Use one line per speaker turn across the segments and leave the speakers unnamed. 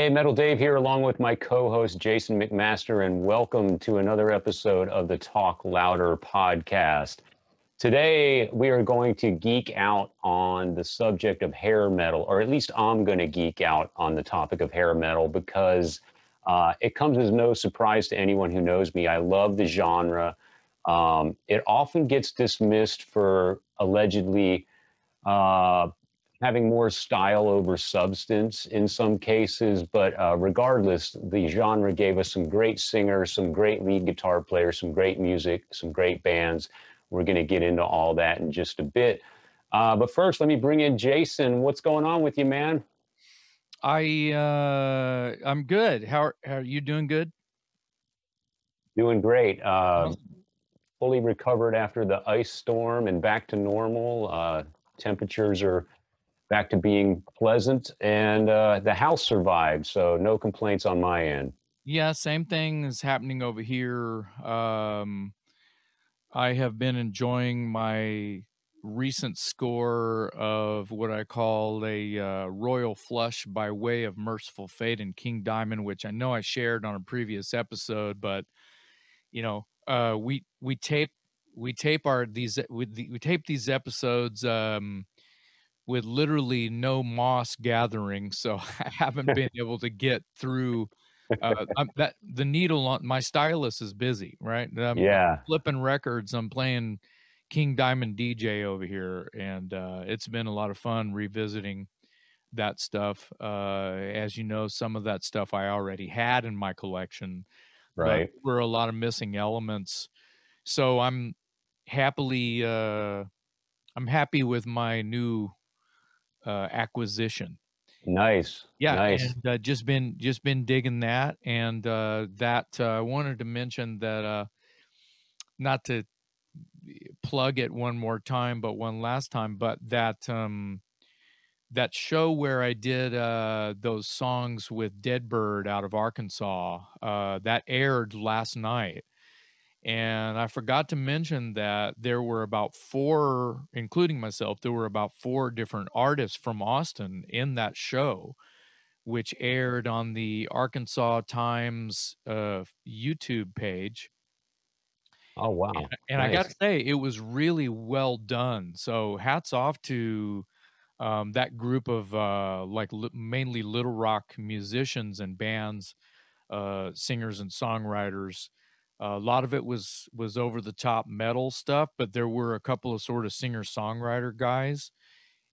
Hey, Metal Dave here, along with my co host Jason McMaster, and welcome to another episode of the Talk Louder podcast. Today, we are going to geek out on the subject of hair metal, or at least I'm going to geek out on the topic of hair metal because uh, it comes as no surprise to anyone who knows me. I love the genre. Um, it often gets dismissed for allegedly uh, having more style over substance in some cases. But uh, regardless, the genre gave us some great singers, some great lead guitar players, some great music, some great bands. We're going to get into all that in just a bit. Uh, but first, let me bring in Jason. What's going on with you, man?
I uh, I'm good. How how are you doing? Good.
Doing great. Uh, fully recovered after the ice storm and back to normal. Uh, temperatures are back to being pleasant, and uh, the house survived, so no complaints on my end.
Yeah, same thing is happening over here. Um, I have been enjoying my recent score of what I call a uh, royal flush by way of Mercyful Fate and King Diamond, which I know I shared on a previous episode, but you know, uh, we we tape we tape our these we, we tape these episodes um, with literally no moss gathering, so I haven't been able to get through. Uh, that the needle on my stylus is busy, right?
I'm, yeah,
I'm flipping records. I'm playing King Diamond DJ over here, and uh, it's been a lot of fun revisiting that stuff. Uh, as you know, some of that stuff I already had in my collection.
Right, there
were a lot of missing elements. So I'm happily, uh, I'm happy with my new uh, acquisition.
Nice.
Yeah,
nice.
and uh, just been just been digging that, and uh, that uh, I wanted to mention that uh, not to plug it one more time, but one last time, but that um, that show where I did uh, those songs with Deadbird out of Arkansas uh, that aired last night, and I forgot to mention that there were about four, including myself, there were about four different artists from Austin in that show, which aired on the Arkansas Times uh, YouTube page.
Oh, wow.
And, and nice. I got to say, it was really well done. So hats off to um, that group of uh, like li- mainly Little Rock musicians and bands, uh, singers and songwriters a lot of it was was over the top metal stuff, but there were a couple of sort of singer songwriter guys.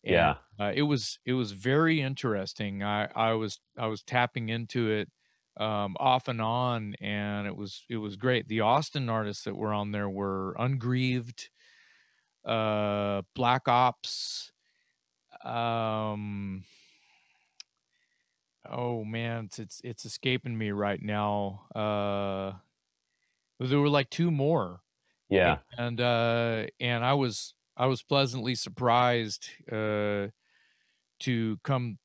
And, yeah,
uh, it was it was very interesting. I I was I was tapping into it um, off and on, and it was it was great. The Austin artists that were on there were Ungrieved, uh, Black Ops, um, oh man, it's it's it's escaping me right now. Uh there were like two more.
Yeah.
And uh and I was I was pleasantly surprised uh to come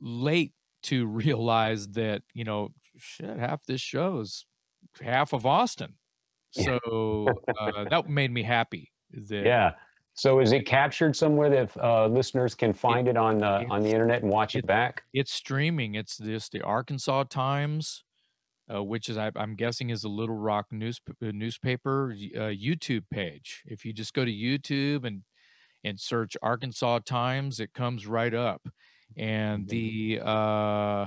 late to realize that, you know, shit, half this show is half of Austin. So uh, that made me happy. That,
yeah. So is it captured somewhere that uh, listeners can find it, it on uh, on the internet and watch it, it, back?
It's streaming. It's this the Arkansas Times uh, which is I, am guessing is a Little Rock news, uh, newspaper uh, YouTube page. If you just go to YouTube and and search Arkansas Times, it comes right up. And the uh,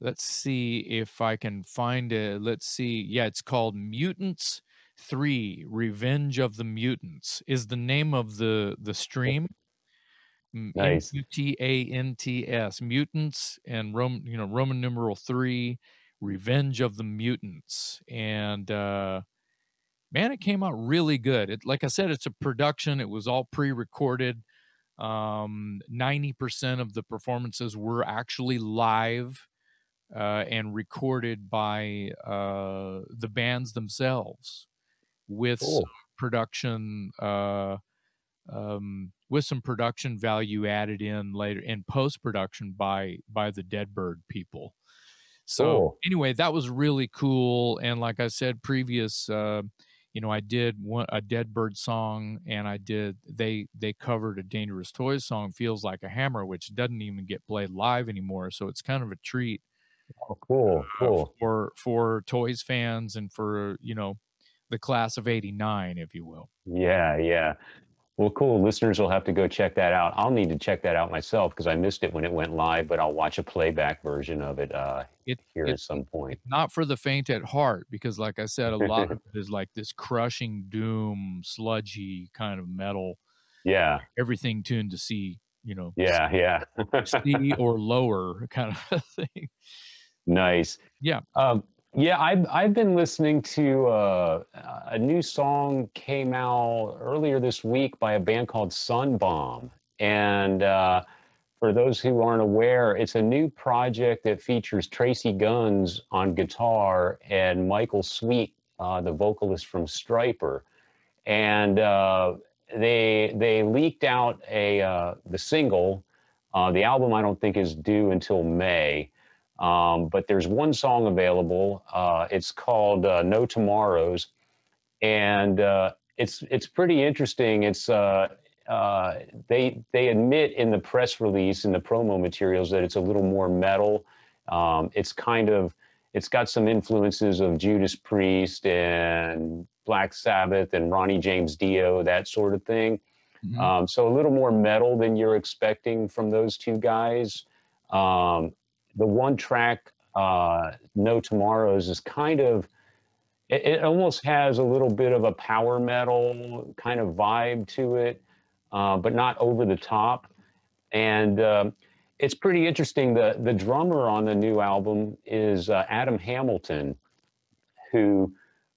let's see if I can find it. Let's see. Yeah, it's called Mutants Three: Revenge of the Mutants is the name of the the stream.
Nice.
M U T A N T S mutants and Roman you know Roman numeral three Revenge of the Mutants, and uh, man, it came out really good. It, like I said, it's a production. It was all pre-recorded. Um, ninety percent of the performances were actually live uh, and recorded by uh, the bands themselves, with
cool.
production. Uh, um, with some production value added in later in post production by by the Deadbird people. So anyway, that was really cool. And like I said, previous, uh, you know, I did one a Dead Bird song, and I did they they covered a Dangerous Toys song, "Feels Like a Hammer," which doesn't even get played live anymore. So it's kind of a treat.
Oh, cool,
uh,
cool
for for Toys fans and for you know the class of '89, if you will.
Yeah, yeah. Well, cool. Listeners will have to go check that out. I'll need to check that out myself because I missed it when it went live, but I'll watch a playback version of it uh, it, here it, at some point.
Not for the faint at heart, because, like I said, a lot of it is like this crushing doom, sludgy kind of metal.
Yeah.
Everything tuned to C, you know.
Yeah, yeah.
C or lower kind of thing.
Nice.
Yeah.
Um, yeah, I've I've been listening to uh, a new song came out earlier this week by a band called SunBomb, and uh, for those who aren't aware, it's a new project that features Tracii Guns on guitar and Michael Sweet, uh, the vocalist from Stryper, and uh, they they leaked out a uh, the single. Uh, the album I don't think is due until May. Um, but there's one song available. Uh, it's called uh, "No Tomorrows," and uh, it's it's pretty interesting. It's uh, uh, they they admit in the press release in the promo materials that it's a little more metal. Um, it's kind of it's got some influences of Judas Priest and Black Sabbath and Ronnie James Dio, that sort of thing. Mm-hmm. Um, so a little more metal than you're expecting from those two guys. Um, the one track uh, no tomorrows is kind of it, it, almost has a little bit of a power metal kind of vibe to it uh, but not over the top. And uh, it's pretty interesting the the drummer on the new album is uh, adam hamilton who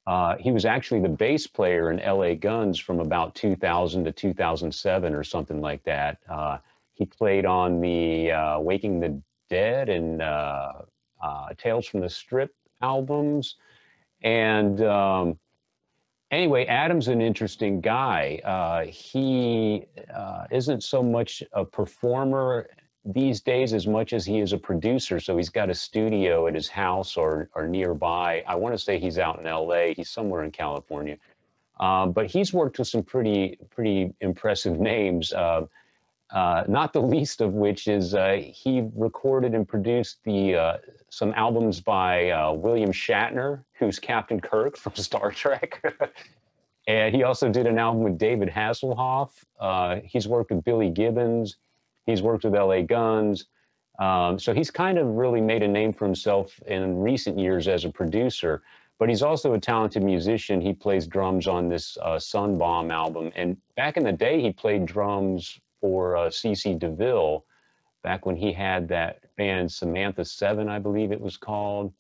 uh, he was actually the bass player in la guns from about 2000 to 2007 or something like that. Uh, he played on the waking the Dead and uh, uh, Tales from the Strip albums. And um, anyway, Adam's an interesting guy. Uh, he uh, isn't so much a performer these days as much as he is a producer. So he's got a studio at his house or, or nearby. I want to say he's out in LA. He's somewhere in California. Um, but he's worked with some pretty pretty impressive names. Uh, uh, not the least of which is uh, he recorded and produced the uh, some albums by uh, William Shatner, who's Captain Kirk from Star Trek. and he also did an album with David Hasselhoff. Uh, he's worked with Billy Gibbons. He's worked with LA Guns. Um, so he's kind of really made a name for himself in recent years as a producer. But he's also a talented musician. He plays drums on this uh, SunBomb album. And back in the day, he played drums for uh, CC DeVille back when he had that band Samantha Seven, I believe it was called.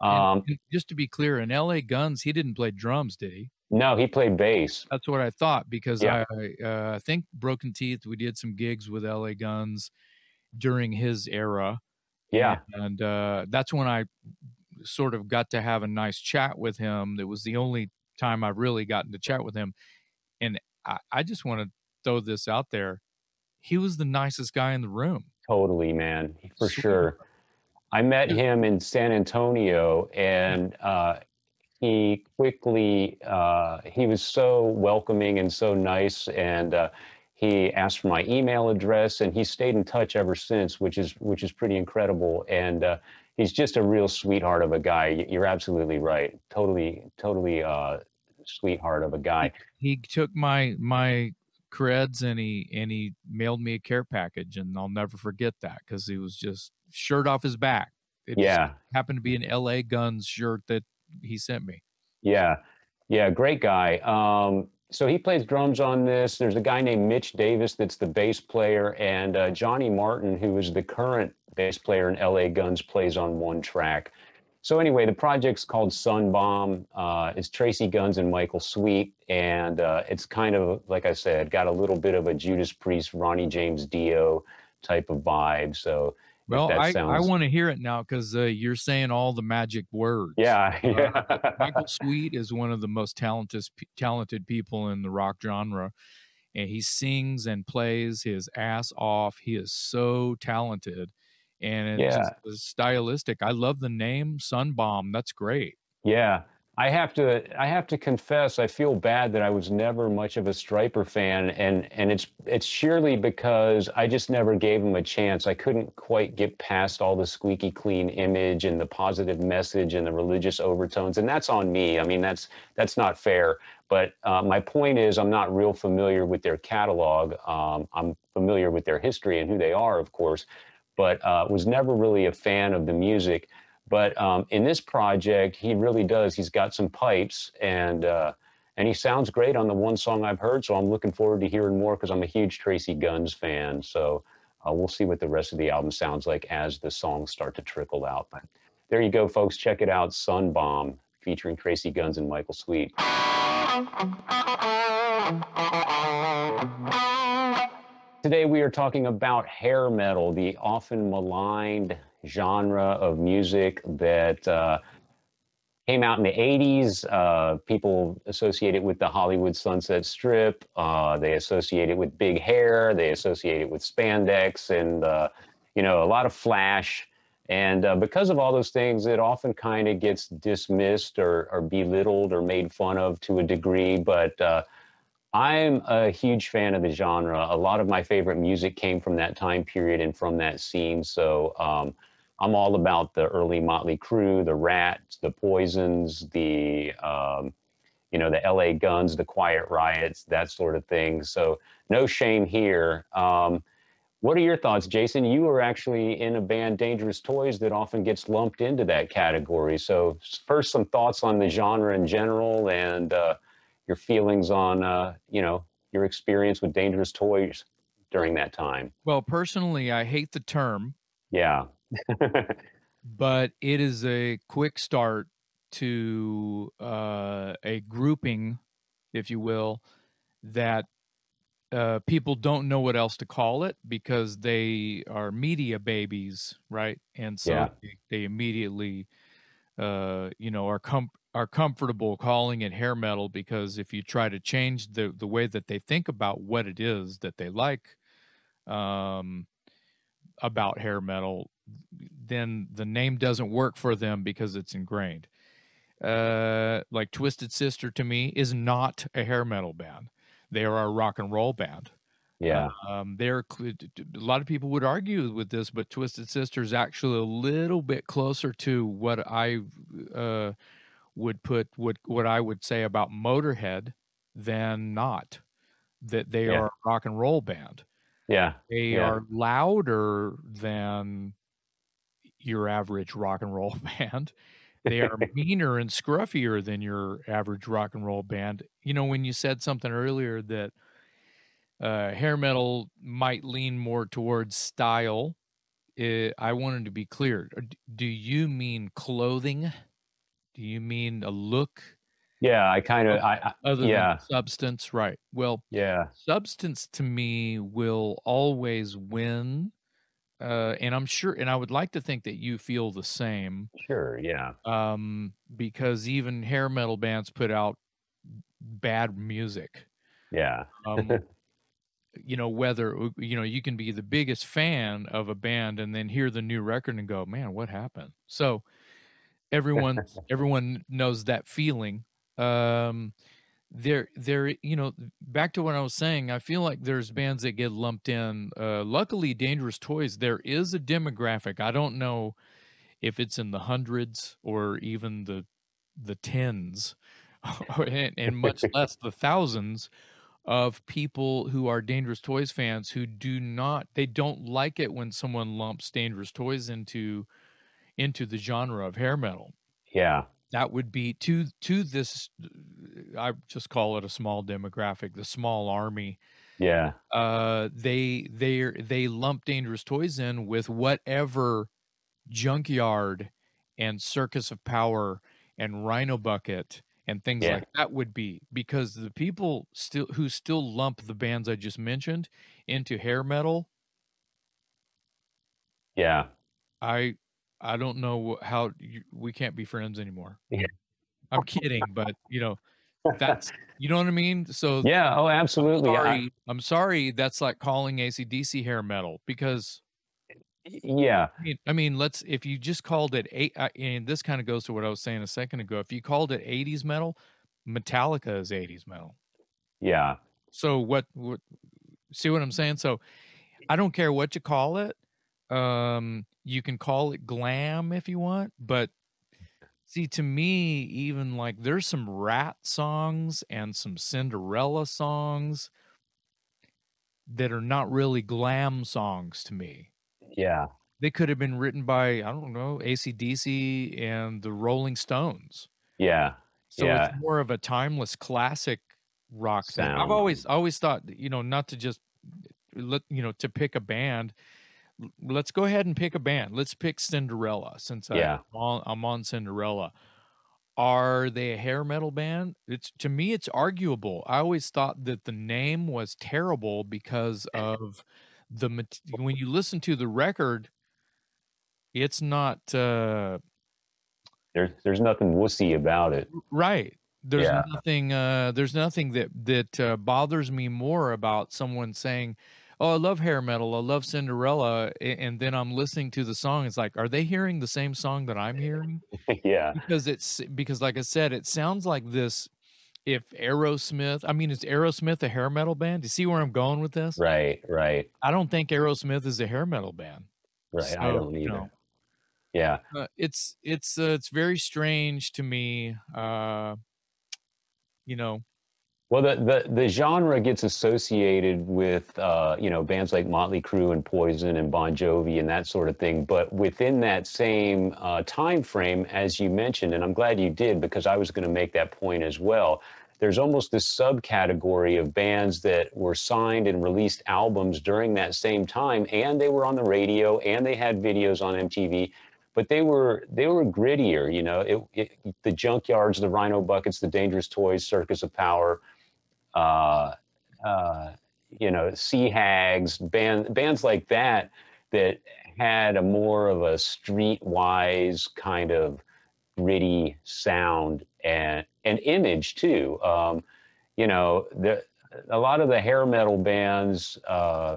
Um, just to be clear, in LA Guns, he didn't play drums, did he?
No, he played bass.
That's what I thought because yeah. I uh, think Broken Teeth. We did some gigs with LA Guns during his era.
Yeah,
and uh, that's when I sort of got to have a nice chat with him. That was the only time I've really gotten to chat with him, and I, I just want to throw this out there. He was the nicest guy in the room.
Totally, man, for sure. I met him in San Antonio, and uh, he quickly uh, he was so welcoming and so nice, and uh, he asked for my email address, and he stayed in touch ever since, which is which is pretty incredible. And uh, he's just a real sweetheart of a guy. You're absolutely right. Totally, totally uh, sweetheart of a guy.
He, he took my my creds and he and he mailed me a care package and I'll never forget that because he was just shirt off his back.
It yeah,
happened to be an LA Guns shirt that he sent me.
Yeah, yeah, great guy. Um, so he plays drums on this. There's a guy named Mitch Davis that's the bass player, and uh, Johnny Martin, who is the current bass player in LA Guns, plays on one track. So anyway, the project's called SunBomb. Uh, it's Tracii Guns and Michael Sweet, and uh, it's kind of like I said, got a little bit of a Judas Priest, Ronnie James Dio type of vibe. So
well, I, sounds... I want to hear it now because uh, you're saying all the magic words.
Yeah, yeah.
Uh, Michael Sweet is one of the most talented talented people in the rock genre, and he sings and plays his ass off. He is so talented and it's,
yeah.
stylistic. I love the name SunBomb. That's great.
Yeah. I have to I have to confess I feel bad that I was never much of a Stryper fan and and it's it's surely because I just never gave him a chance. I couldn't quite get past all the squeaky clean image and the positive message and the religious overtones and that's on me. I mean that's that's not fair. But uh, my point is I'm not real familiar with their catalog. Um, I'm familiar with their history and who they are, of course, but uh, was never really a fan of the music. But um, in this project, he really does. He's got some pipes and uh, and he sounds great on the one song I've heard. So I'm looking forward to hearing more because I'm a huge Tracii Guns fan. So uh, we'll see what the rest of the album sounds like as the songs start to trickle out. But there you go, folks. Check it out, SunBomb, featuring Tracii Guns and Michael Sweet. Today we are talking about hair metal, the often maligned genre of music that uh, came out in the 80s. Uh, people associate it with the Hollywood Sunset Strip. Uh, they associate it with big hair. They associate it with spandex and, uh, you know, a lot of flash. And uh, because of all those things, it often kind of gets dismissed or, or, belittled or made fun of to a degree. But uh, I'm a huge fan of the genre. A lot of my favorite music came from that time period and from that scene. So, um, I'm all about the early Motley Crue, the Ratts, the Poisons, the um, you know the L.A. Guns, the Quiet Riots, that sort of thing. So no shame here. Um, what are your thoughts, Jason? You were actually in a band, Dangerous Toys, that often gets lumped into that category. So first, some thoughts on the genre in general, and uh, your feelings on uh, you know your experience with Dangerous Toys during that time.
Well, personally, I hate the term.
Yeah
but it is a quick start to uh, a grouping, if you will, that uh, people don't know what else to call it because they are media babies, right? And so yeah. they, they, immediately, uh, you know, are com- are comfortable calling it hair metal because if you try to change the the way that they think about what it is that they like um, about hair metal, then the name doesn't work for them because it's ingrained. Uh, like Twisted Sister to me is not a hair metal band; they are a rock and roll band.
Yeah,
um, they're a lot of people would argue with this, but Twisted Sister is actually a little bit closer to what I uh, would put what what I would say about Motorhead than not. That they yeah. are a rock and roll band.
Yeah,
they
yeah.
are louder than your average rock and roll band. They are meaner and scruffier than your average rock and roll band. You know, when you said something earlier that uh, hair metal might lean more towards style, it, I wanted to be clear. Uh, do you mean clothing? Do you mean a look?
Yeah, I kind of, I,
I, other
yeah.
than substance, right? Well,
yeah,
substance to me will always win uh, and I'm sure, and I would like to think that you feel the same.
Sure, yeah.
Um, because even hair metal bands put out bad music.
Yeah.
um, you know, whether you know you can be the biggest fan of a band and then hear the new record and go, "Man, what happened?" So everyone, everyone knows that feeling. Um, there there you know back to what i was saying i feel like there's bands that get lumped in uh luckily dangerous toys there is a demographic i don't know if it's in the hundreds or even the the tens and, and much less the thousands of people who are dangerous toys fans who do not they don't like it when someone lumps dangerous toys into into the genre of hair metal.
Yeah.
That would be to to this i just call it a small demographic the small army
yeah.
uh they they they lump dangerous toys in with whatever junkyard and circus of power and rhino bucket and things yeah. like that would be. Because the people still who still lump the bands i just mentioned into hair metal
yeah.
I I don't know how you, we can't be friends anymore.
Yeah.
I'm kidding, but you know, that's you know what I mean. So
yeah, oh, absolutely.
I'm sorry, I, am sorry that's like calling ACDC hair metal because
yeah.
I mean, I mean, let's if you just called it eight, and this kind of goes to what I was saying a second ago. If you called it '80s metal, Metallica is '80s metal.
Yeah.
So what? What? See what I'm saying? So I don't care what you call it. Um, you can call it glam if you want, but see, to me, even like there's some Ratt songs and some Cinderella songs that are not really glam songs to me.
Yeah.
They could have been written by, I don't know, ACDC and the Rolling Stones.
Yeah.
So
yeah.
it's more of a timeless classic rock thing. I've always always thought, you know, not to just let you know to pick a band. Let's go ahead and pick a band. Let's pick Cinderella since
Yeah.
I'm on, I'm on Cinderella. Are they a hair metal band? It's to me, it's arguable. I always thought that the name was terrible because of the when you listen to the record, it's not uh,
There's there's nothing wussy about it.
Right. There's
Yeah.
nothing uh there's nothing that that uh, bothers me more about someone saying, "Oh, I love hair metal. I love Cinderella." And then I'm listening to the song it's like, "Are they hearing the same song that I'm hearing?"
yeah.
Because it's because like I said, it sounds like this if Aerosmith, I mean, is Aerosmith a hair metal band? Do you see where I'm going with this?
Right. Right.
I don't think Aerosmith is a hair metal band.
Right. I don't
you
either.
know,
Yeah.
uh, it's it's uh, it's very strange to me uh you know
Well, the, the, the genre gets associated with, uh, you know, bands like Motley Crue and Poison and Bon Jovi and that sort of thing. But within that same uh, time frame, as you mentioned, and I'm glad you did because I was going to make that point as well. There's almost this subcategory of bands that were signed and released albums during that same time, and they were on the radio and they had videos on MTV but they were they were grittier you know it, it, the junkyards the rhino buckets the dangerous toys circus of power uh, uh, you know sea hags band, bands like that that had a more of a streetwise kind of gritty sound and an image too. Um, you know the, a lot of the hair metal bands uh,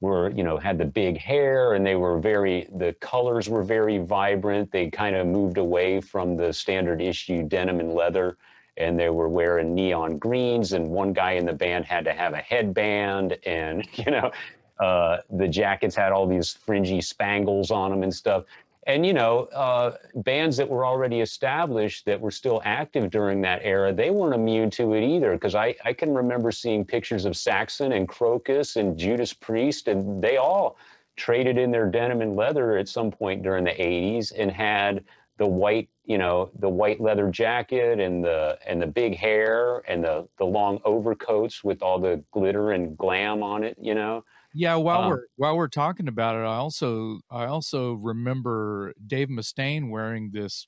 were you know had the big hair and they were very the colors were very vibrant. They kind of moved away from the standard issue denim and leather and they were wearing neon greens and one guy in the band had to have a headband and you know uh, the jackets had all these fringy spangles on them and stuff. And you know uh, bands that were already established that were still active during that era they weren't immune to it either because I, I can remember seeing pictures of saxon and Krokus and judas priest and they all traded in their denim and leather at some point during the 80s and had the white you know the white leather jacket and the and the big hair and the the long overcoats with all the glitter and glam on it you know?
Yeah, while
Um,
we're while we're talking about it, I also I also remember Dave Mustaine wearing this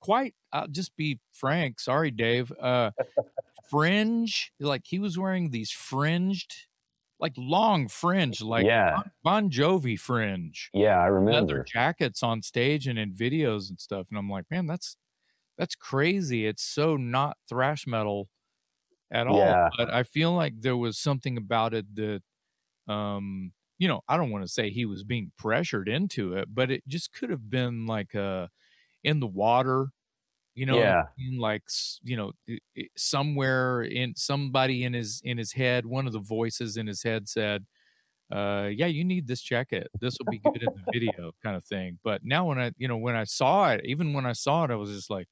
quite I'll just be frank, sorry Dave, uh fringe, like he was wearing these fringed like long fringe like
yeah
Bon, Jovi fringe
yeah i remember leather
jackets on stage and in videos and stuff and I'm like, man, that's that's crazy. It's so not thrash metal at all.
Yeah.
But I feel like there was something about it that um you know, I don't want to say he was being pressured into it, but it just could have been like uh in the water, you know, what I mean? like you know, somewhere in somebody in his in his head, one of the voices in his head said, uh yeah you need this jacket. This will be good in the video kind of thing. But now when i you know when i saw it even when i saw it i was just like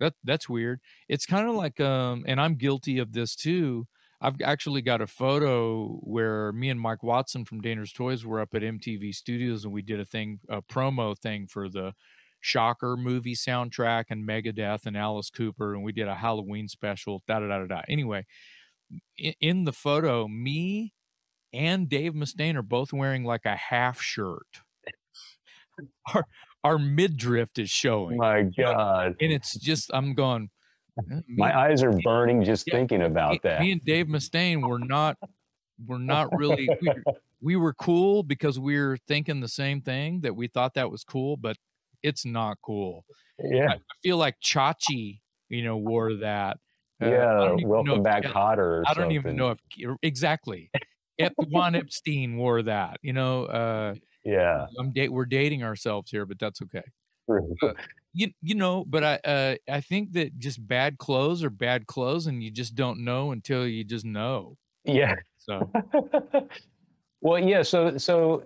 that that's weird. It's kind of like um and i'm guilty of this too. I've actually got a photo where me and mike watson from dangerous toys were up at mtv studios and we did a thing a promo thing for the shocker movie soundtrack and megadeth and alice cooper and we did a halloween special da da da da da anyway in, in the photo me and Dave Mustaine are both wearing like a half shirt. Our our midriff is showing,
my god
and it's just I'm going. Uh, me,
my eyes are burning just
Yeah,
thinking
me,
about that
me and Dave Mustaine were not we're not really we, were- we were cool because we were thinking the same thing that we thought that was cool, but it's not cool.
yeah
I, feel like Chachi, you know, wore that. Uh,
yeah
don't even know
welcome back
yeah,
hotter or
I don't even know if exactly. Ep, Juan Epstein wore that. You know, uh,
Yeah.
I'm date we're dating ourselves here, but that's okay. Uh, you you know, but I uh, I think that just bad clothes are bad clothes, and you just don't know until you just know.
Yeah.
So
well, yeah. So, so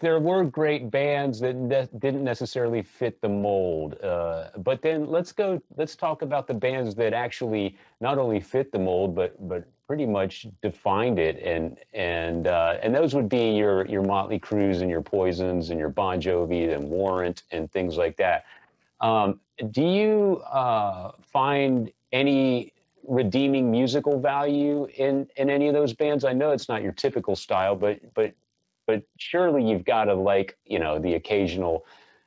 there were great bands that ne- didn't necessarily fit the mold. Uh, but then let's go. Let's talk about the bands that actually not only fit the mold, but but pretty much defined it. And and uh, and those would be your your Motley Crues and your Poisons and your Bon Jovi and Warrant and things like that. Um, do you uh, find any redeeming musical value in in any of those bands? I know it's not your typical style, but but but surely you've got to like you know the occasional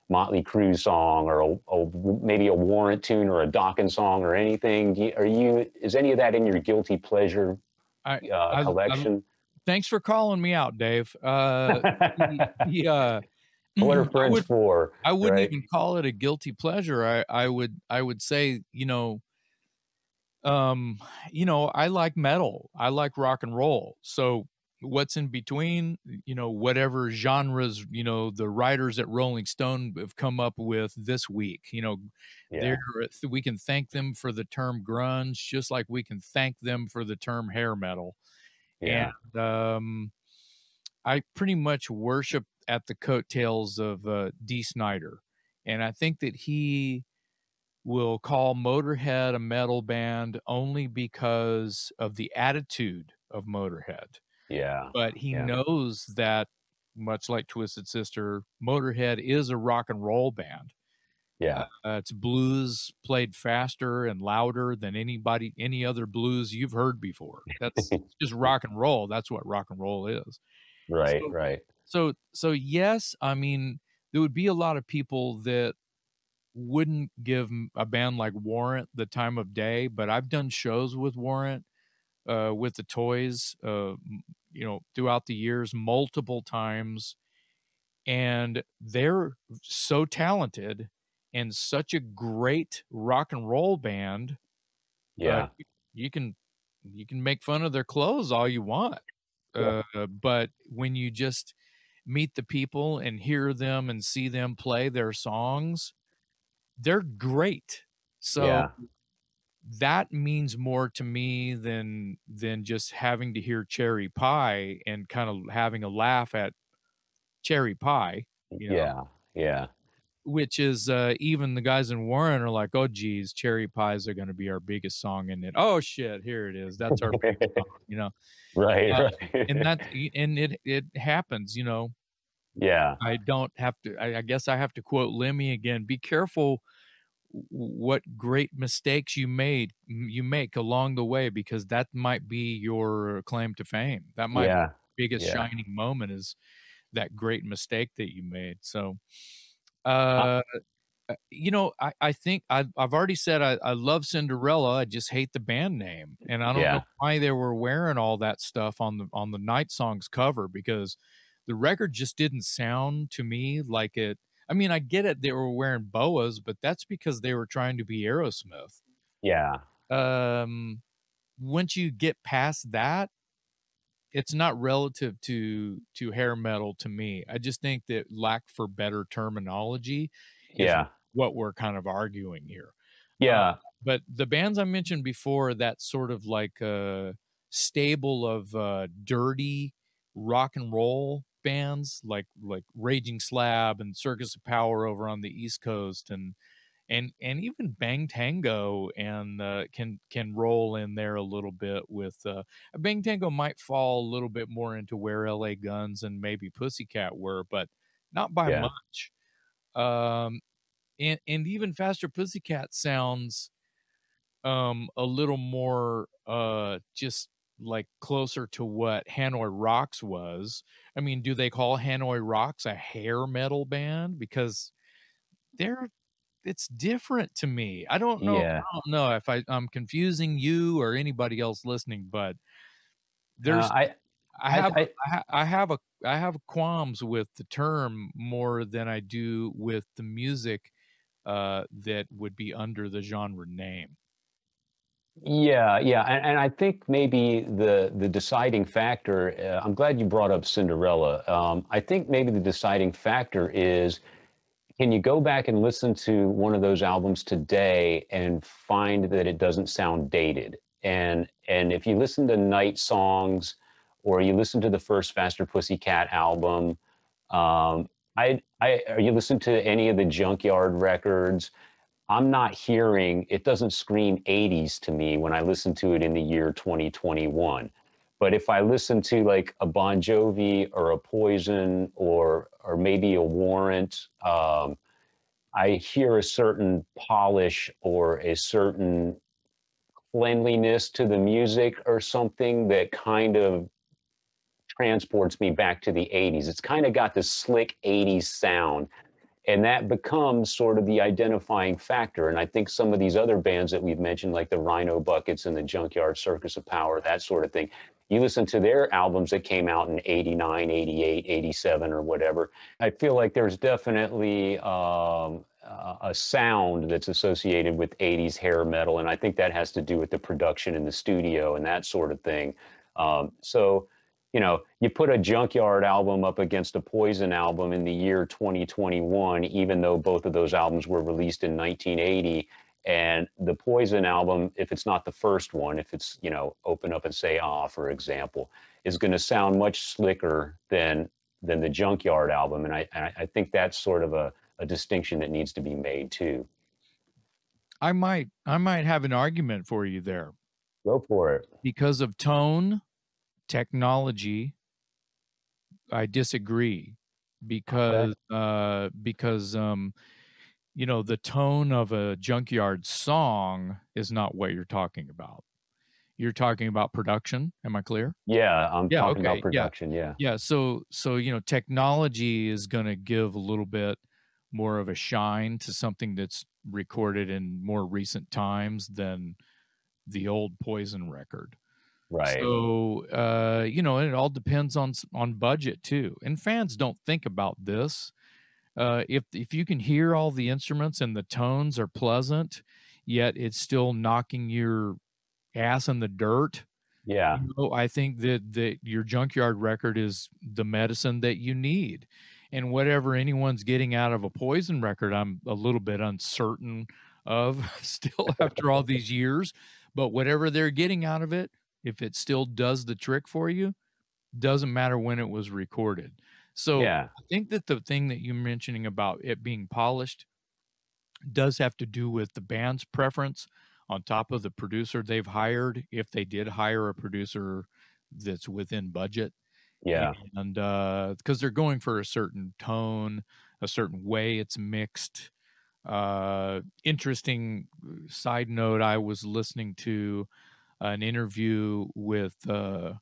Motley Crue song or a, a, maybe a Warrant tune or a Dokken song or anything. You, are you is any of that in your guilty pleasure
I,
uh,
I-
collection?
I- thanks for calling me out, Dave. Uh, the, uh,
what are
I
friends
would-
for?
I wouldn't
right?
even call it a guilty pleasure. I, I would I would say, you know, um, you know, I like metal. I like rock and roll. So what's in between, you know, whatever genres, you know, the writers at Rolling Stone have come up with this week, you know,
Yeah.
we can thank them for the term grunge just like we can thank them for the term hair metal.
Yeah.
And um, I pretty much worship at the coattails of uh, Dee Snider. And I think that he will call Motorhead a metal band only because of the attitude of Motorhead.
yeah.
But he
Yeah.
knows that, much like Twisted Sister, Motorhead is a rock and roll band.
Yeah.
Uh, it's blues played faster and louder than anybody, any other blues you've heard before. That's just rock and roll. That's what rock and roll is.
Right.
so-
right.
So, so yes, I mean, there would be a lot of people that wouldn't give a band like Warrant the time of day, but I've done shows with Warrant, uh, with the Toys, uh, you know, throughout the years, multiple times, and they're so talented and such a great rock and roll band.
Yeah.
Uh, you- you can you can make fun of their clothes all you want,
Yeah.
uh, but when you just meet the people and hear them and see them play their songs, they're great. So
Yeah.
that means more to me than than just having to hear Cherry Pie and kind of having a laugh at Cherry Pie, you know?
Yeah. Yeah.
which is uh, even the guys in Warren are like, oh geez, Cherry Pies are going to be our biggest song, in it oh shit, here it is, that's our biggest song, you know,
Right.
Uh,
right.
and that and it it happens, you know.
Yeah.
I don't have to. I, I guess I have to quote Lemmy again. Be careful what great mistakes you made you make along the way because that might be your claim to fame. That might
yeah.
be biggest
yeah.
shining moment is that great mistake that you made. So, uh, uh, you know, I, I think I, I've already said I, I love Cinderella. I just hate the band name, and I don't
Yeah.
know why they were wearing all that stuff on the on the Night Songs cover because the record just didn't sound to me like it. I mean, I get it; they were wearing boas, but that's because they were trying to be Aerosmith.
Yeah.
Um, once you get past that, it's not relative to to hair metal to me. I just think that lack for better terminology is
Yeah.
what we're kind of arguing here.
Yeah.
But the bands I mentioned before, that sort of like a stable of uh, dirty rock and roll bands, like like Raging Slab and Circus of Power over on the East Coast, and and and even Bang Tango and uh, can can roll in there a little bit with uh, Bang Tango might fall a little bit more into where L.A. Guns and maybe Pussycat were, but not by
Yeah.
much. Um, and and even Faster Pussycat sounds um a little more uh just like closer to what Hanoi Rocks was. I mean, do they call Hanoi Rocks a hair metal band because they're it's different to me. I don't know.
Yeah.
I don't know if I, I'm confusing you or anybody else listening, but there's
Uh, I,
I have
I,
I, I have a I have qualms with the term more than I do with the music uh, that would be under the genre name.
Yeah, yeah, and, and I think maybe the the deciding factor. Uh, I'm glad you brought up Cinderella. Um, I think maybe the deciding factor is can you go back and listen to one of those albums today and find that it doesn't sound dated? And and if you listen to Night Songs or you listen to the first Faster Pussycat album, um, I I or you listen to any of the Junkyard records, I'm not hearing it doesn't scream 80s to me when I listen to it in the year 2021. But if I listen to like a Bon Jovi or a Poison or or maybe a Warrant, um, I hear a certain polish or a certain cleanliness to the music or something that kind of transports me back to the 80s. It's kind of got this slick 80s sound. And that becomes sort of the identifying factor. And I think some of these other bands that we've mentioned, like the Rhino Buckets and the Junkyard Circus of Power, that sort of thing, you listen to their albums that came out in 89 88 87 or whatever i feel like there's definitely um, a sound that's associated with 80s hair metal and i think that has to do with the production in the studio and that sort of thing um, so you know you put a junkyard album up against a poison album in the year 2021 even though both of those albums were released in 1980 and the Poison album, if it's not the first one, if it's, you know, Open Up and Say Ah, for example, is going to sound much slicker than than the Junkyard album. And I, I think that's sort of a, a distinction that needs to be made too.
I might I might have an argument for you there.
Go for it.
Because of tone, technology, I disagree. Because okay. uh because um you know, the tone of a junkyard song is not what you're talking about. You're talking about production. Am I clear?
Yeah, I'm yeah, talking okay. about production. Yeah.
yeah. Yeah. So, so, you know, technology is going to give a little bit more of a shine to something that's recorded in more recent times than the old Poison record.
Right.
So, uh, you know, and it all depends on on budget too. And fans don't think about this uh, if if you can hear all the instruments and the tones are pleasant, yet it's still knocking your ass in the dirt.
Yeah,
you know, I think that that your junkyard record is the medicine that you need, and whatever anyone's getting out of a poison record, I'm a little bit uncertain of still after all these years. But whatever they're getting out of it, if it still does the trick for you, doesn't matter when it was recorded. So yeah. I think that the thing that you're mentioning about it being polished does have to do with the band's preference on top of the producer they've hired, if they did hire a producer that's within budget.
Yeah.
And uh because they're going for a certain tone, a certain way it's mixed. Uh interesting uh, side note, I was listening to an interview with uh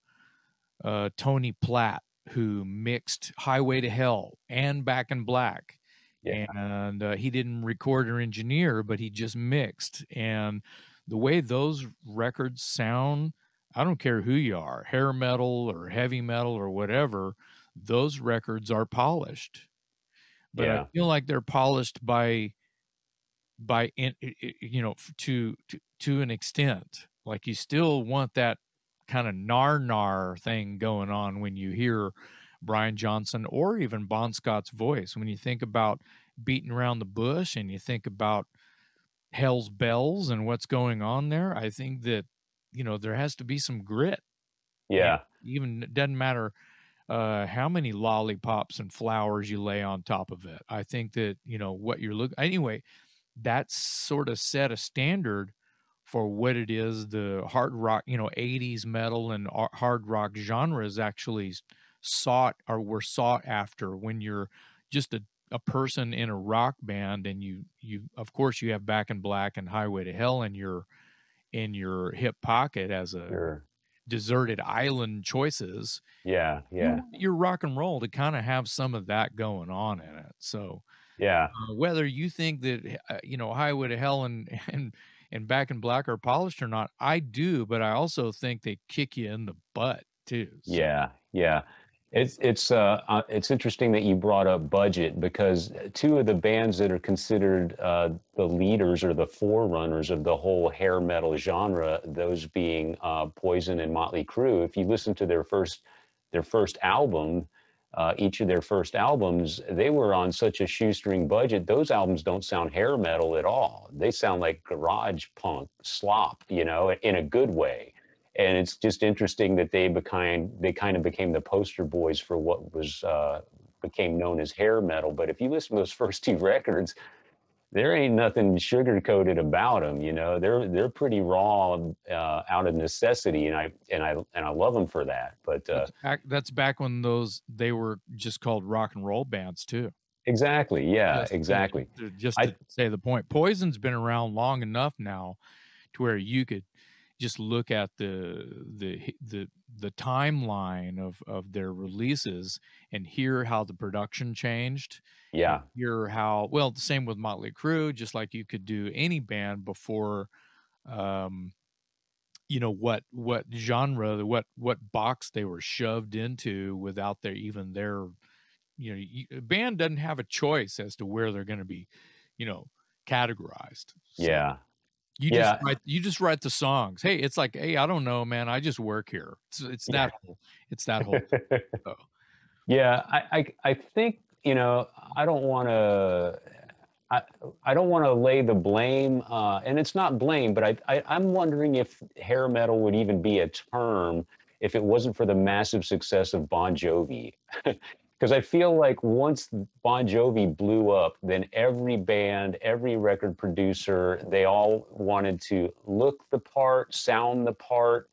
uh Tony Platt who mixed Highway to Hell and Back in Black. Yeah. And uh, he didn't record or engineer, but he just mixed. And the way those records sound, I don't care who you are, hair metal or heavy metal or whatever, those records are polished. But yeah. I feel like they're polished by by you know to to to an extent. Like you still want that kind of nar nar thing going on when you hear Brian Johnson or even Bon Scott's voice. When you think about beating around the bush and you think about Hell's Bells and what's going on there, I think that, you know, there has to be some grit.
Yeah.
even it doesn't matter uh, how many lollipops and flowers you lay on top of it. I think that, you know, what you're looking anyway, that sort of set a standard for what it is the hard rock you know 80s metal and hard rock genres actually sought or were sought after when you're just a, a person in a rock band and you you of course you have back in black and highway to hell in your in your hip pocket as a sure. deserted island choices
yeah yeah.
you're rock and roll to kind of have some of that going on in it. So
yeah.
uh, whether you think that uh, you know highway to hell and and and back in black are polished or not. I do, but I also think they kick you in the butt too.
So. Yeah, yeah. It's it's uh, uh, it's interesting that you brought up budget because two of the bands that are considered uh, the leaders or the forerunners of the whole hair metal genre, those being uh, Poison and Motley Crue. If you listen to their first their first album, uh, each of their first albums, they were on such a shoestring budget. Those albums don't sound hair metal at all. They sound like garage punk slop, you know, in a good way and it's just interesting that they became they kind of became the poster boys for what was uh, became known as hair metal. But if you listen to those first two records, there ain't nothing sugar coated about them. You know, they're they're pretty raw uh, out of necessity, and I and I and I love them for that. But uh,
that's, back, that's back when those they were just called rock and roll bands too.
Exactly. Yeah.
Just
exactly.
Just to I, say the point, Poison's been around long enough now to where you could just look at the the the the timeline of of their releases and hear how the production changed.
Yeah.
Hear how well the same with Motley Crue, just like you could do any band before um you know what what genre what what box they were shoved into without their even their you know a band doesn't have a choice as to where they're going to be you know categorized
so, yeah
you yeah. just write you just write the songs. Hey, it's like, hey, I don't know, man. I just work here. It's it's that yeah. whole it's that whole so.
Yeah, I, I I think, you know, I don't wanna I, I don't want to lay the blame, uh, and it's not blame, but I, I, I'm wondering if hair metal would even be a term if it wasn't for the massive success of Bon Jovi. because I feel like once Bon Jovi blew up, then every band, every record producer, they all wanted to look the part, sound the part.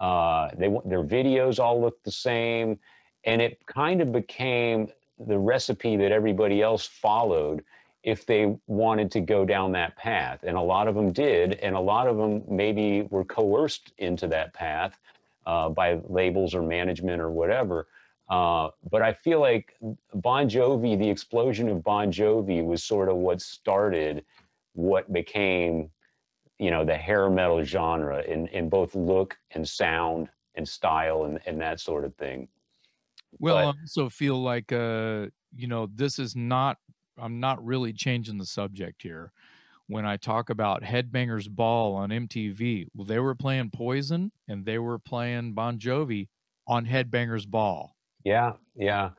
Uh, they their videos all looked the same, and it kind of became the recipe that everybody else followed if they wanted to go down that path. And a lot of them did, and a lot of them maybe were coerced into that path uh, by labels or management or whatever. Uh, but I feel like Bon Jovi, the explosion of Bon Jovi was sort of what started what became, you know, the hair metal genre in, in both look and sound and style and, and that sort of thing.
Well, but, I also feel like, uh, you know, this is not, I'm not really changing the subject here. When I talk about Headbangers Ball on MTV, well, they were playing Poison and they were playing Bon Jovi on Headbangers Ball
yeah, yeah.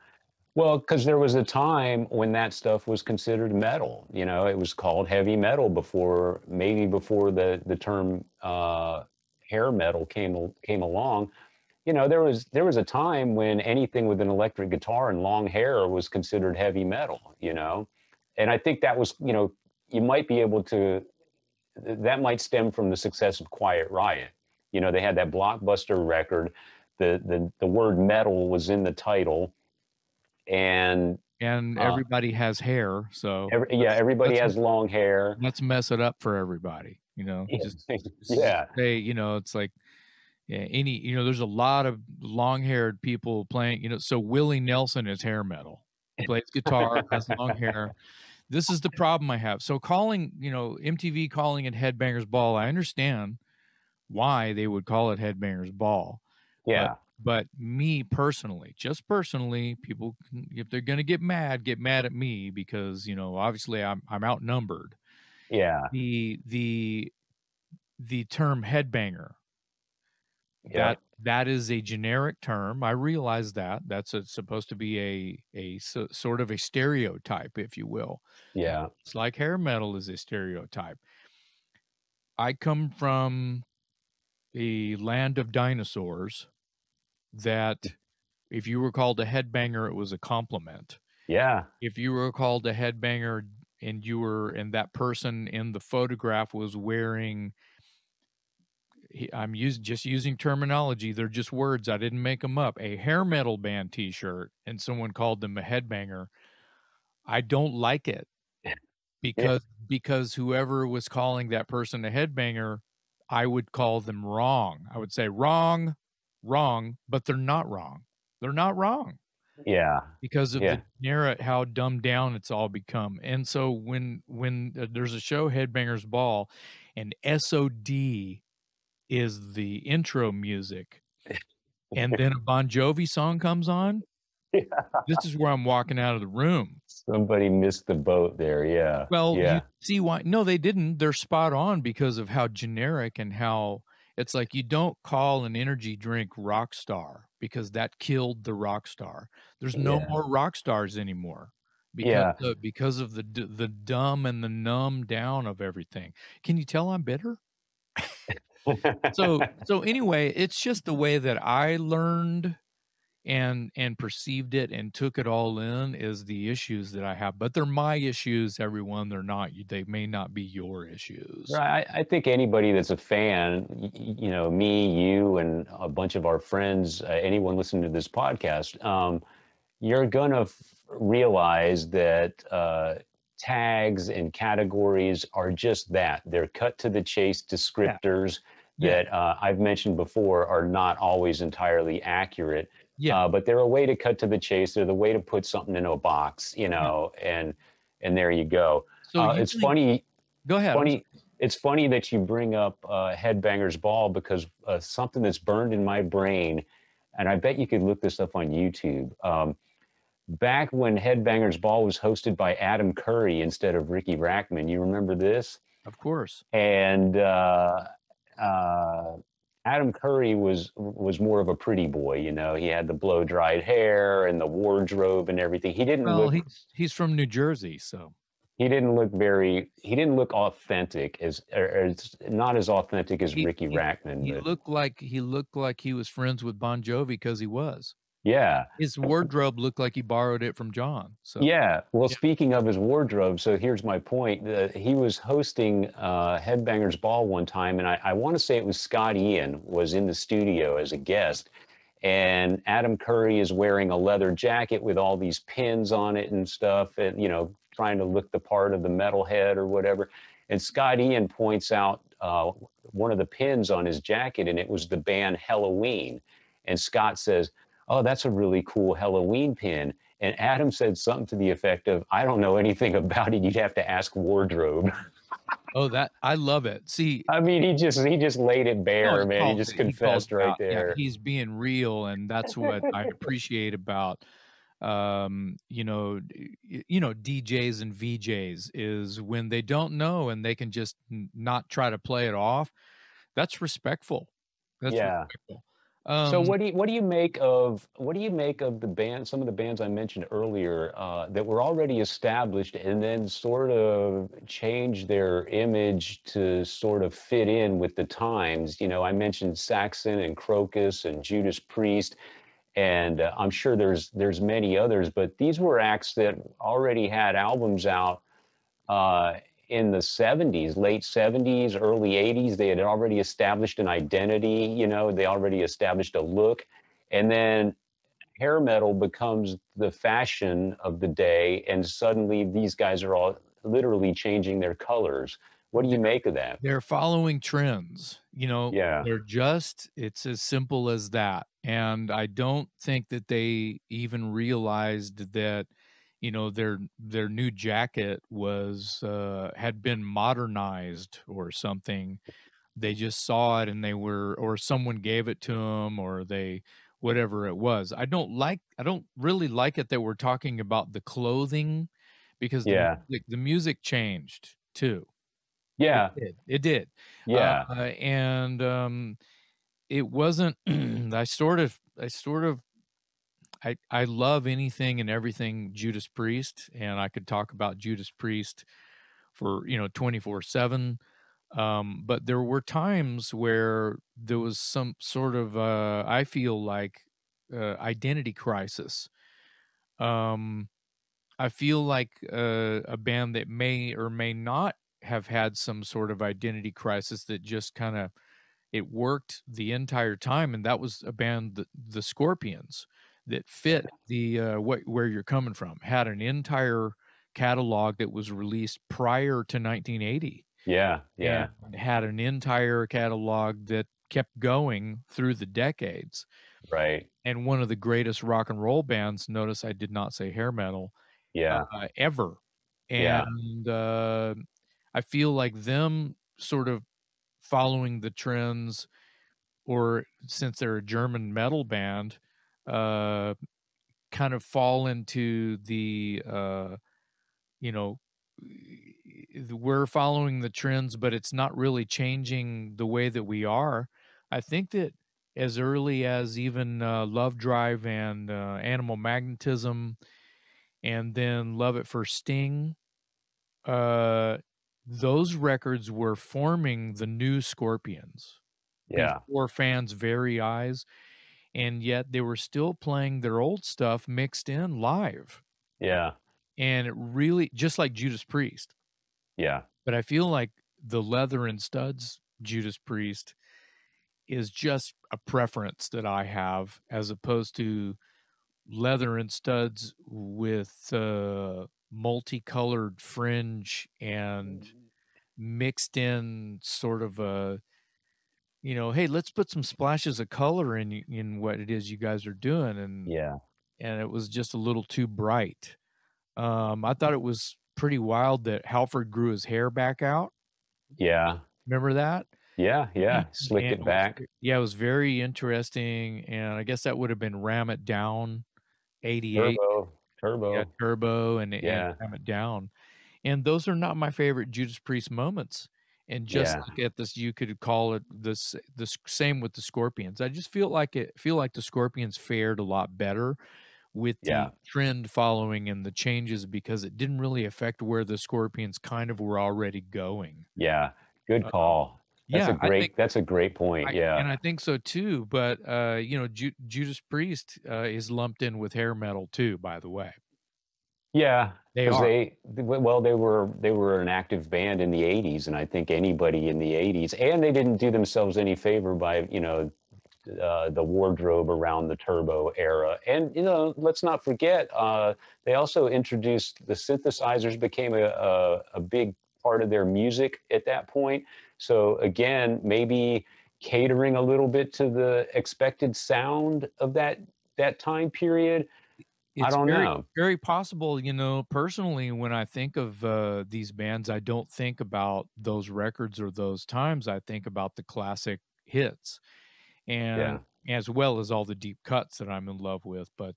Well, because there was a time when that stuff was considered metal. You know, it was called heavy metal before, maybe before the the term uh, hair metal came came along. You know, there was there was a time when anything with an electric guitar and long hair was considered heavy metal. You know, and I think that was you know you might be able to that might stem from the success of Quiet Riot. You know, they had that blockbuster record the the the word metal was in the title, and
and uh, everybody uh, has hair, so
every, yeah, everybody has long hair.
Let's mess it up for everybody, you know.
Yeah, just, just yeah.
Say, you know, it's like any, you know, there's a lot of long-haired people playing, you know. So Willie Nelson is hair metal, he plays guitar, has long hair. This is the problem I have. So calling, you know, MTV calling it Headbangers Ball, I understand why they would call it Headbangers Ball
yeah.
But, but me personally, just personally, people if they're gonna get mad, get mad at me because you know obviously I'm I'm outnumbered.
Yeah.
The the the term headbanger. Yeah. That that is a generic term. I realize that that's a, supposed to be a a so, sort of a stereotype, if you will.
Yeah.
It's like hair metal is a stereotype. I come from the land of dinosaurs that mm. if you were called a headbanger, it was a compliment.
Yeah.
If you were called a headbanger and you were, and that person in the photograph was wearing, I'm using just using terminology. They're just words. I didn't make them up. A hair metal band T-shirt, and someone called them a headbanger. I don't like it because yeah. because whoever was calling that person a headbanger, I would call them wrong. I would say wrong, wrong, but they're not wrong. They're not wrong.
Yeah.
Because of yeah. the narrative, how dumbed down it's all become. And so when when uh, there's a show Headbangers Ball, and SOD is the intro music, and then a Bon Jovi song comes on, yeah. this is where I'm walking out of the room.
Somebody missed the boat there. Yeah.
Well,
yeah.
see why? No, they didn't. They're spot on because of how generic and how it's like you don't call an energy drink rock star because that killed the rock star. There's no
Yeah.
more rock stars anymore because
Yeah.
of, because of the the dumb and the numb down of everything. Can you tell I'm bitter? So so anyway, it's just the way that I learned and and perceived it and took it all in is the issues that I have. But they're my issues, everyone. They're not they may not be your issues.
Right. I, I think anybody that's a fan, you know, me, you, and a bunch of our friends, uh, anyone listening to this podcast, um, you're going to f- realize that uh, tags and categories are just that. They're cut to the chase descriptors
Yeah.
that uh, I've mentioned before are not always entirely accurate.
Yeah.
Uh, but they're a way to cut to the chase. They're the way to put something in a box, you know, and and there you go.
so
uh,
you
it's funny
Go ahead.
Funny it's funny that you bring up uh, headbangers ball because uh, something that's burned in my brain and i bet you could look this up on youtube um, back when headbangers ball was hosted by adam curry instead of Riki Rachtman you remember this
Of course.
and uh, uh, Adam Curry was was more of a pretty boy, you know. He had the blow dried hair and the wardrobe and everything. He didn't
Well,
look
he's he's from New Jersey, so
he didn't look very he didn't look authentic as it's not as authentic as
He-
Riki
he-
Rachtman.
he
but
looked like he looked like he was friends with Bon Jovi because he was.
Yeah,
His wardrobe looked like he borrowed it from John. So
yeah. Well,
Yeah.
speaking of his wardrobe, so here's my point. Uh, he was hosting uh, Headbangers Ball one time, and I, I want to say it was Scott Ian was in the studio as a guest. And Adam Curry is wearing a leather jacket with all these pins on it and stuff, and you know, trying to look the part of the metalhead or whatever. And Scott Ian points out uh, one of the pins on his jacket, and it was the band Helloween. And Scott says, "Oh, that's a really cool Helloween pin." And Adam said something to the effect of, "I don't know anything about it. You'd have to ask Wardrobe."
oh that I love it. See
I mean, he just he just laid it bare,
he
man. He just
it-
confessed
it
right
out. Yeah, he's being real, and that's what I appreciate about um you know you know DJs and VJs is when they don't know and they can just not try to play it off. That's respectful. That's
Yeah.
respectful. Um,
so what do you what do you make of what do you make of the band some of the bands I mentioned earlier uh, that were already established and then sort of change their image to sort of fit in with the times? You know, I mentioned Saxon and Krokus and Judas Priest, and uh, I'm sure there's there's many others, but these were acts that already had albums out uh, in the 70s, late 70s, early 80s. They had already established an identity, you know, they already established a look. And then hair metal becomes the fashion of the day. And suddenly these guys are all literally changing their colors. What do you make of that?
they're following trends you know
Yeah.
they're just it's as simple as that and i don't think that they even realized that you know their their new jacket was uh had been modernized or something they just saw it and they were or someone gave it to them or they whatever it was i don't like i don't really like it that we're talking about the clothing because the
Yeah.
music, the music changed too
Yeah.
it did. It did.
Yeah.
Uh, and um, it wasn't. I sort of. I sort of. I I love anything and everything Judas Priest, and I could talk about Judas Priest for you know twenty four seven. Um, but there were times where there was some sort of uh, I feel like uh, identity crisis. Um, I feel like uh, a band that may or may not have had some sort of identity crisis that just kind of it worked the entire time, and that was a band, the, the Scorpions, that fit the uh, what where you're coming from. Had an entire catalog that was released prior to 1980
Yeah. Yeah.
had an entire catalog that kept going through the decades
Right.
and one of the greatest rock and roll bands notice i did not say hair metal
Yeah.
uh, ever
Yeah.
and uh, i feel like them sort of following the trends or since they're a german metal band uh, kind of fall into the uh you know we're following the trends but it's not really changing the way that we are i think that as early as even uh, love drive and uh, animal magnetism and then Love at First Sting uh those records were forming the new scorpions
Yeah.
before fans very eyes and yet they were still playing their old stuff mixed in live
Yeah.
and it really just like Judas Priest.
Yeah.
But I feel like the leather and studs Judas Priest is just a preference that I have as opposed to leather and studs with uh, multicolored fringe and mixed in sort of a you know hey let's put some splashes of color in in what it is you guys are doing and
Yeah.
and it was just a little too bright. Um, I thought it was pretty wild that Halford grew his hair back out.
Yeah.
Remember that?
Yeah. Yeah. slick
And
it back.
was- yeah, it was very interesting, and I guess that would have been Ram It Down, '88,
Turbo. Turbo.
yeah, Turbo, and, and
Yeah.
Ram It Down, and those are not my favorite Judas Priest moments. And just
Yeah.
like at this, you could call it this the same with the Scorpions. I just feel like it feel like the Scorpions fared a lot better with the trend following and the changes because it didn't really affect where the Scorpions kind of were already going.
Yeah. Good
Uh,
call. That's
yeah,
a great
think
that's a great point.
I,
yeah.
and I think so too. But uh, you know, Ju- Judas Priest uh, is lumped in with hair metal too. By the way,
yeah.
they are.
they, well, they were they were an active band in the '80s, and I think anybody in the '80s, and they didn't do themselves any favor by you know uh, the wardrobe around the Turbo era, and you know let's not forget uh, they also introduced the synthesizers became a, a a big part of their music at that point. So again, maybe catering a little bit to the expected sound of that that time period. I don't
very,
know.
very possible. You know, personally, when I think of uh, these bands, I don't think about those records or those times. I think about the classic hits, and as well as all the deep cuts that I'm in love with. But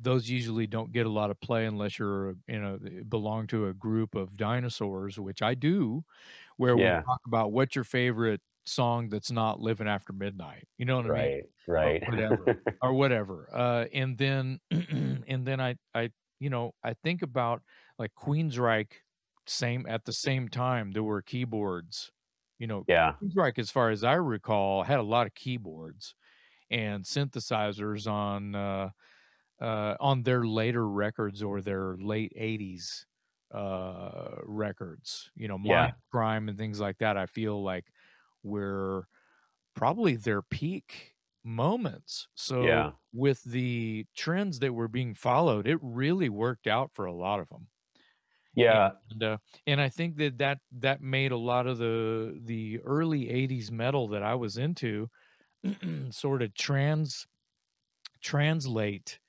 those usually don't get a lot of play unless you're you know belong to a group of dinosaurs, which I do, where
Yeah.
we talk about what's your favorite song that's not living after midnight. You know what I mean?
Right, right.
whatever. or whatever. Uh, and then and then I I you know I think about like Queensryche same at the same time there were keyboards. You know,
yeah,
Queensryche, as far as I recall, had a lot of keyboards and synthesizers on uh, uh, on their later records or their late '80s uh, records. You know,
Yeah.
Crime and things like that. I feel like were probably their peak moments. So
Yeah.
with the trends that were being followed, it really worked out for a lot of them.
yeah,
And uh, and I think that that that made a lot of the the early '80s metal that I was into sort of trans translate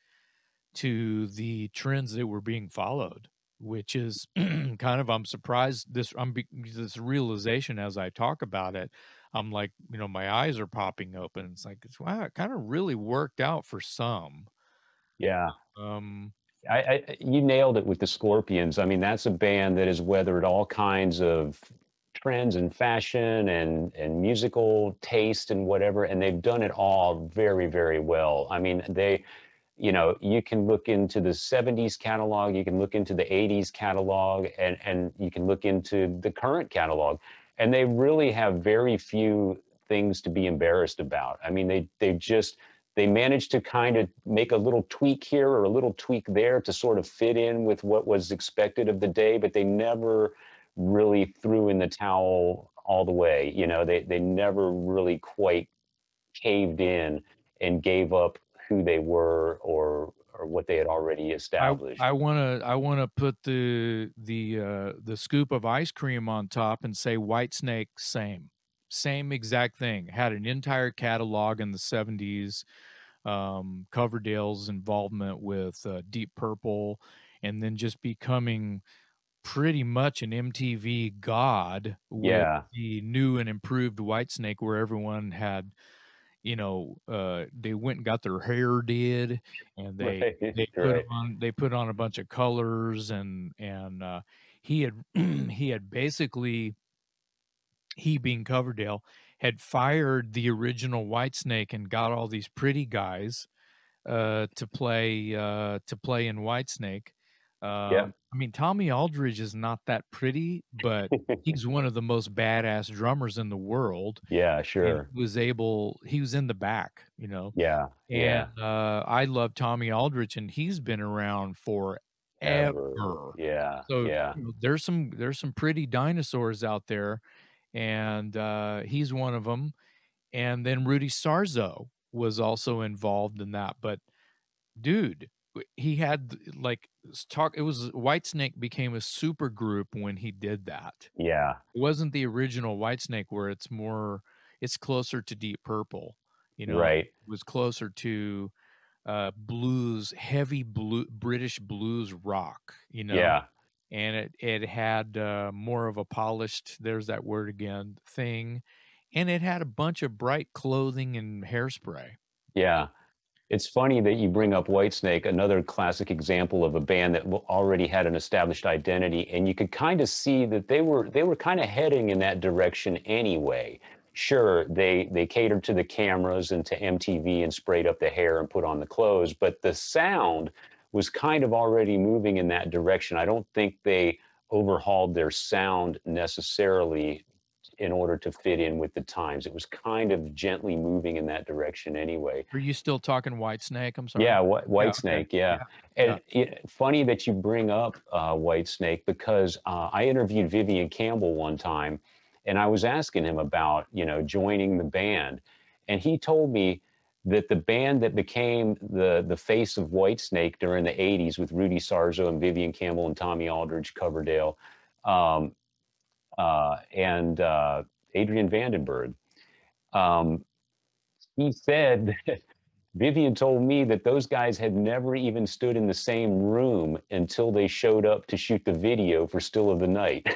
to the trends that were being followed, which is kind of I'm surprised this I'm be, this realization as I talk about it. I'm like, you know, my eyes are popping open. It's like, it's, wow, it kind of really worked out for some.
yeah.
Um,
I, I you nailed it with the Scorpions. I mean, that's a band that has weathered all kinds of trends and fashion and and musical taste and whatever, and they've done it all very, very well. I mean, they, you know, you can look into the '70s catalog, you can look into the '80s catalog, and and you can look into the current catalog, and they really have very few things to be embarrassed about. I mean, they they just they managed to kind of make a little tweak here or a little tweak there to sort of fit in with what was expected of the day, but they never really threw in the towel all the way. You know, they they never really quite caved in and gave up who they were or or what they had already established.
I want to I want to put the the uh, the scoop of ice cream on top and say Whitesnake same same exact thing had an entire catalog in the 70s um, Coverdale's involvement with uh, Deep Purple and then just becoming pretty much an MTV god with
Yeah.
the new and improved Whitesnake where everyone had you know, uh, they went and got their hair did, and they
Right,
they put
right.
on they put on a bunch of colors, and and uh, he had he had basically he being Coverdale had fired the original Whitesnake and got all these pretty guys uh, to play uh, to play in Whitesnake.
Yeah.
I mean, Tommy Aldridge is not that pretty, but he's one of the most badass drummers in the world.
Yeah, sure.
he was able, he was in the back, you know.
Yeah, yeah.
And uh, I love Tommy Aldridge, and he's been around forever.
Ever. Yeah,
So
yeah.
you know, there's some there's some pretty dinosaurs out there, and uh, he's one of them. And then Rudy Sarzo was also involved in that. But dude, he had like talk. It was Whitesnake became a super group when he did that.
Yeah,
It wasn't the original Whitesnake where it's more, it's closer to Deep Purple. You know,
right.
it was closer to uh blues heavy blue british blues rock you know
Yeah,
and it it had uh, more of a polished there's that word again thing and it had a bunch of bright clothing and hairspray
yeah. It's funny that you bring up Whitesnake, another classic example of a band that already had an established identity, and you could kind of see that they were they were kind of heading in that direction anyway. Sure, they they catered to the cameras and to MTV and sprayed up the hair and put on the clothes, but the sound was kind of already moving in that direction. I don't think they overhauled their sound necessarily in order to fit in with the times. It was kind of gently moving in that direction anyway.
are you still talking white snake i'm sorry
Yeah, Wh- White
okay.
Snake. Yeah,
Yeah,
and it, funny that you bring up uh, White Snake because uh, I interviewed Vivian Campbell one time, and I was asking him about you know joining the band, and he told me that the band that became the the face of White Snake during the '80s with Rudy Sarzo and Vivian Campbell and Tommy Aldridge, Coverdale, um, uh, and uh, Adrian Vandenberg. Um, he said Vivian told me that those guys had never even stood in the same room until they showed up to shoot the video for Still of the Night.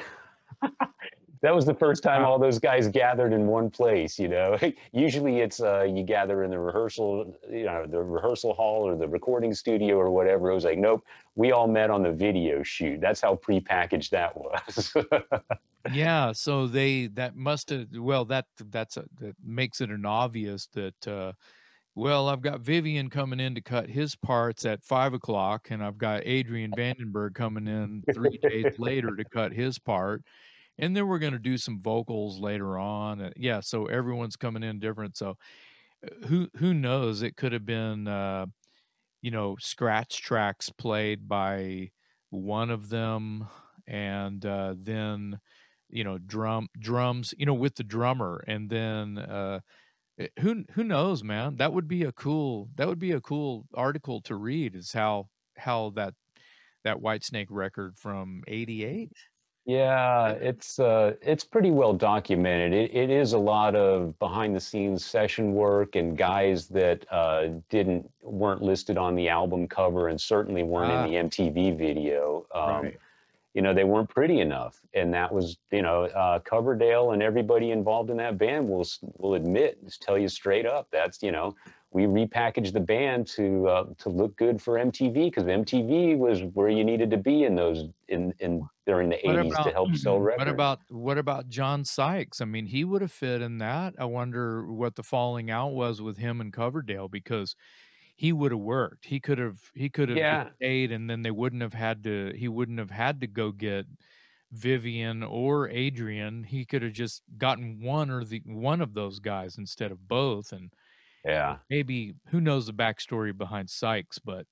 that was the first time all those guys gathered in one place, you know. Usually it's uh, you gather in the rehearsal, you know, the rehearsal hall or the recording studio or whatever. It was like, nope, we all met on the video shoot. That's how prepackaged that was.
yeah so they that must have well that that's a, that makes it an obvious that uh well i've got vivian coming in to cut his parts at five o'clock and i've got adrian vandenberg coming in three days later to cut his part and then we're going to do some vocals later on yeah so everyone's coming in different so uh, who who knows it could have been uh you know scratch tracks played by one of them and uh then you know drum drums you know with the drummer and then uh eh, who who knows man that would be a cool that would be a cool article to read is how how that that white snake record from 88
Yeah, it's uh, it's pretty well documented. It, it is a lot of behind the scenes session work and guys that uh, didn't weren't listed on the album cover and certainly weren't
Ah.
in the MTV video. Um,
Right.
You know, they weren't pretty enough, and that was you know uh, Coverdale and everybody involved in that band will will admit, just tell you straight up, that's you know we repackaged the band to uh, to look good for MTV because MTV was where you needed to be in those in in during the 80s to help sell records.
What about what about John Sykes? I mean, he would have fit in that. I wonder what the falling out was with him and Coverdale because he would have worked. He could have he could have
Yeah.
stayed, and then they wouldn't have had to. He wouldn't have had to go get Vivian or Adrian. He could have just gotten one or the one of those guys instead of both, and
Yeah,
maybe who knows the backstory behind Sykes, but.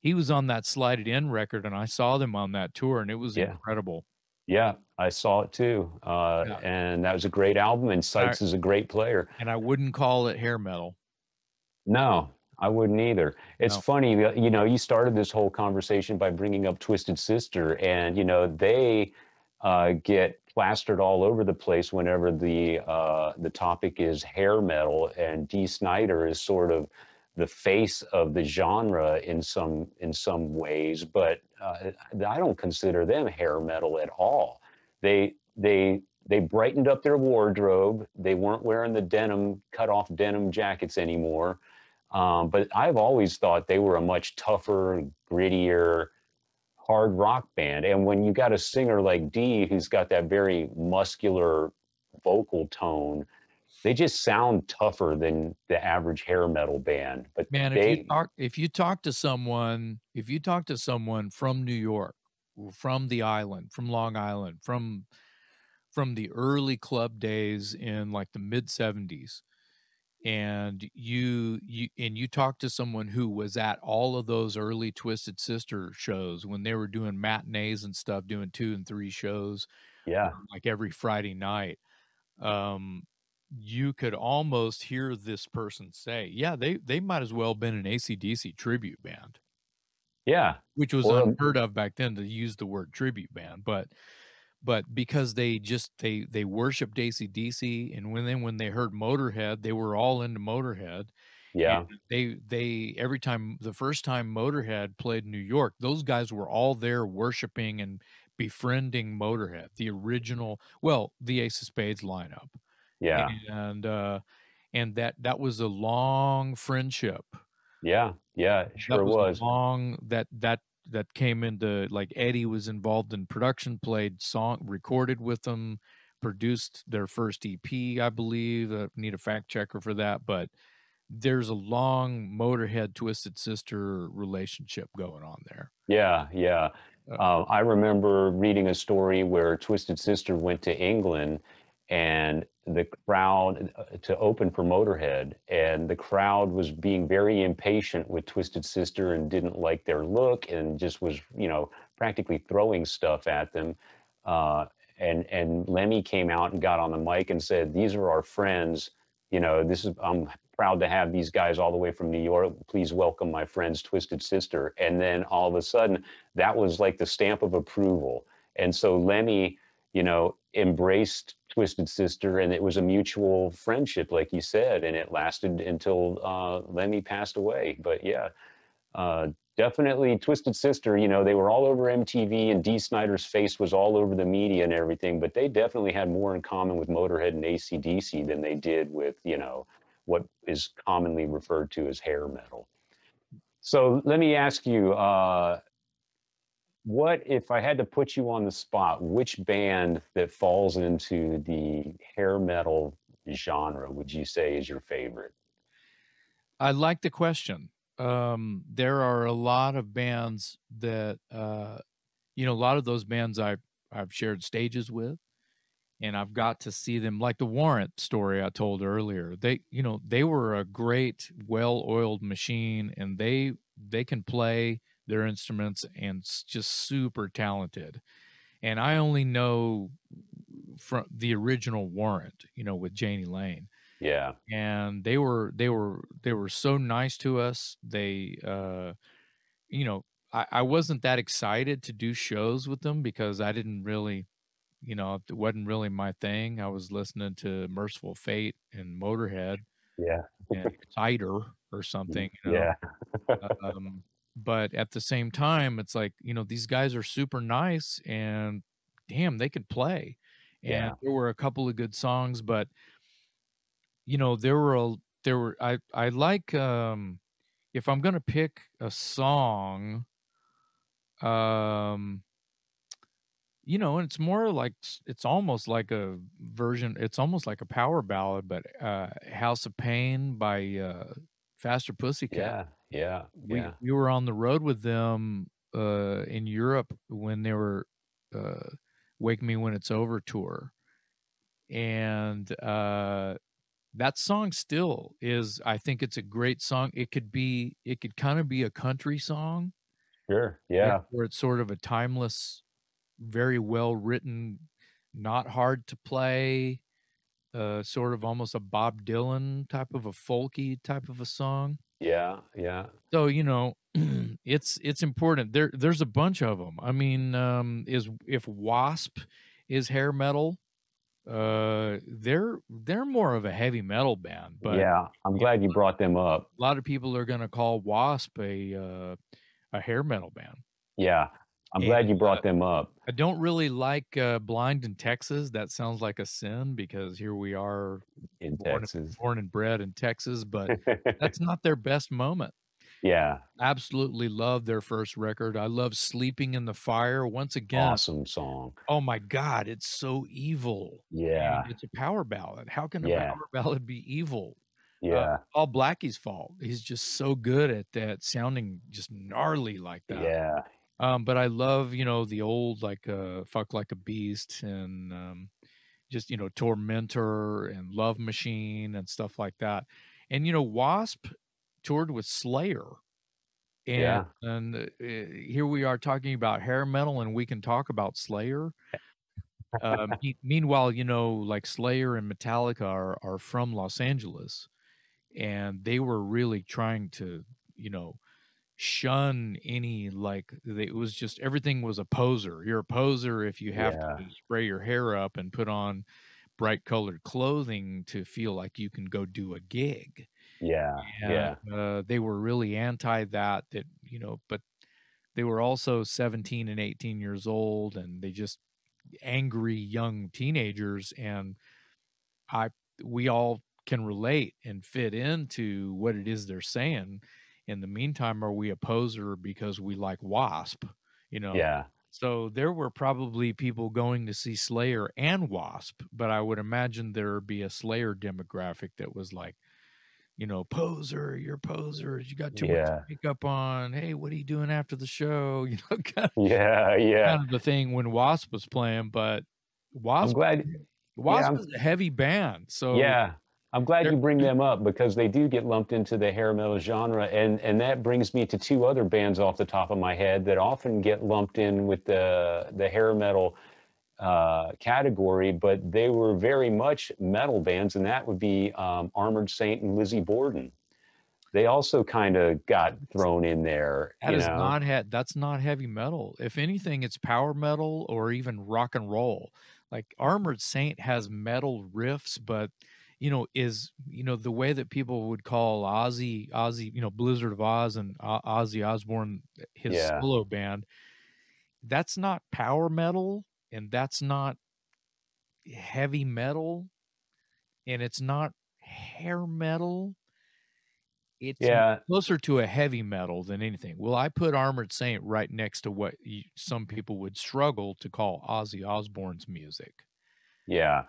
He was on that Slide It In record, and I saw them on that tour, and it was
Yeah.
incredible.
yeah, I saw it too, uh,
Yeah.
and that was a great album. And Sykes is a great player.
and I wouldn't call it hair metal.
No, I wouldn't either. It's
No.
funny, you know, you started this whole conversation by bringing up Twisted Sister, and you know they uh, get plastered all over the place whenever the uh, the topic is hair metal, and Dee Snider is sort of the face of the genre in some in some ways, but uh, I don't consider them hair metal at all. They they they brightened up their wardrobe. They weren't wearing the denim, cut off denim jackets anymore. Um, but I've always thought they were a much tougher, grittier, hard rock band. And when you got a singer like Dee who's got that very muscular vocal tone, they just sound tougher than the average hair metal band. But
Man,
they,
if you talk if you talk to someone, if you talk to someone from New York, from the island, from Long Island, from from the early club days in like the mid 70s and you you and you talk to someone who was at all of those early twisted sister shows when they were doing matinees and stuff doing two and three shows
yeah.
like every friday night um you could almost hear this person say yeah they they might as well have been an acdc tribute band.
Yeah.
Which was
Or-
unheard of back then to use the word tribute band but but because they just they they worshipped acdc and when then when they heard motorhead they were all into motorhead
yeah.
and they they every time the first time motorhead played new york those guys were all there worshiping and befriending motorhead the original well the ace of spades lineup
yeah.
and uh and that that was a long friendship.
Yeah yeah it sure
that was,
was.
long that that that came into like Eddie was involved in production, played song, recorded with them, produced their first EP, I believe. I need a fact checker for that, but there's a long Motorhead Twisted Sister relationship going on there.
yeah yeah
Uh,
Um, I remember reading a story where Twisted Sister went to England and the crowd uh, to open for Motorhead, and the crowd was being very impatient with Twisted Sister and didn't like their look and just was, you know, practically throwing stuff at them. Uh, and and Lemmy came out and got on the mic and said, "These are our friends. You know, this is I'm proud to have these guys all the way from New York. Please welcome my friends, Twisted Sister." And then all of a sudden, that was like the stamp of approval. And so Lemmy, you know, embraced Twisted Sister, and it was a mutual friendship, like you said, and it lasted until uh, Lemmy passed away. But yeah, uh, definitely Twisted Sister. You know, they were all over MTV, and Dee Snider's face was all over the media and everything. But they definitely had more in common with Motorhead and ACDC than they did with, you know, what is commonly referred to as hair metal. So let me ask you, uh, what if I had to put you on the spot? Which band that falls into the hair metal genre would you say is your favorite?
I like the question. Um, there are a lot of bands that, uh, you know, a lot of those bands I've I've shared stages with, and I've got to see them. Like the Warrant story I told earlier, they, you know, they were a great, well-oiled machine, and they they can play their instruments and just super talented. And I only know from the original Warrant, you know, with Jani Lane.
Yeah,
and they were they were they were so nice to us. They uh you know I, I wasn't that excited to do shows with them because i didn't really you know it wasn't really my thing. I was listening to Mercyful Fate and motorhead
yeah,
and Exciter or something you know?
yeah,
um, but at the same time it's like you know these guys are super nice and damn they could play and
Yeah.
there were a couple of good songs but you know there were a, there were i i like um if i'm gonna pick a song um you know and it's more like it's almost like a version it's almost like a power ballad but uh house of pain by uh faster pussycat
yeah, yeah,
we
yeah,
we were on the road with them uh in Europe when they were uh Wake Me When It's Over tour. And uh that song still is I think it's a great song. It could be it could kind of be a country song
sure, yeah,
where it's sort of a timeless very well written not hard to play uh sort of almost a Bob Dylan type of a folky type of a song.
Yeah, yeah,
So you know, it's it's important. There there's a bunch of them. I mean, um, is if Wasp is hair metal, uh, they're they're more of a heavy metal band. But
yeah. I'm glad you brought them up.
a lot of people are going to call Wasp a uh, a hair metal band.
Yeah. I'm glad
And,
you
uh,
brought them up
I don't really like uh, Blind in Texas. That sounds like a sin because here we are,
in
born,
Texas.
born and bred in Texas, but that's not their best moment.
yeah,
Absolutely love their first record. I love Sleeping in the Fire. Once again,
awesome song.
oh my God, it's so evil.
Yeah,
And it's a power ballad. How can a
Yeah.
power ballad be evil?
yeah,
Uh, all Blackie's fault. He's just so good at that, sounding just gnarly like that.
yeah,
Um, but I love, you know, the old like uh Fuck Like a Beast and um just, you know, Tormentor and Love Machine and stuff like that. And you know, Wasp toured with Slayer. And
Yeah.
and uh, here we are talking about hair metal and we can talk about Slayer. Um, me- meanwhile, you know, like Slayer and Metallica are are from Los Angeles and they were really trying to, you know, shun any like it was just everything was a poser. You're a poser if you have
Yeah.
to spray your hair up and put on bright colored clothing to feel like you can go do a gig.
yeah, yeah,
uh, they were really anti that. That you know, but they were also 17 and 18 years old, and they just angry young teenagers. And I, we all can relate and fit into what it is they're saying. In the meantime, are we a poser because we like Wasp? You know,
yeah,
so there were probably people going to see Slayer and Wasp, but I would imagine there'd be a Slayer demographic that was like, you know, poser, you're posers, you got too
Yeah.
much makeup on. Hey, what are you doing after the show? You know, kind of,
yeah, yeah.
kind of the thing when Wasp was playing, but
I'm
Wasp,
glad.
Wasp
I'm-
is a heavy band. So
Yeah, I'm glad you bring them up because they do get lumped into the hair metal genre, and and that brings me to two other bands off the top of my head that often get lumped in with the the hair metal uh, category, but they were very much metal bands, and that would be um, Armored Saint and Lizzie Borden. They also kind of got thrown in there.
that is
know?
not he- that's not heavy metal. If anything, it's power metal or even rock and roll. Like Armored Saint has metal riffs, but you know, is you know the way that people would call Ozzy, Ozzy, you know, Blizzard of Ozz and O- Ozzy Osbourne, eh, his
Yeah.
solo band. That's not power metal, and that's not heavy metal, and it's not hair metal. It's
Yeah,
closer to a heavy metal than anything. Well, I put Armored Saint right next to what you, some people would struggle to call Ozzy Osbourne's music.
Yeah.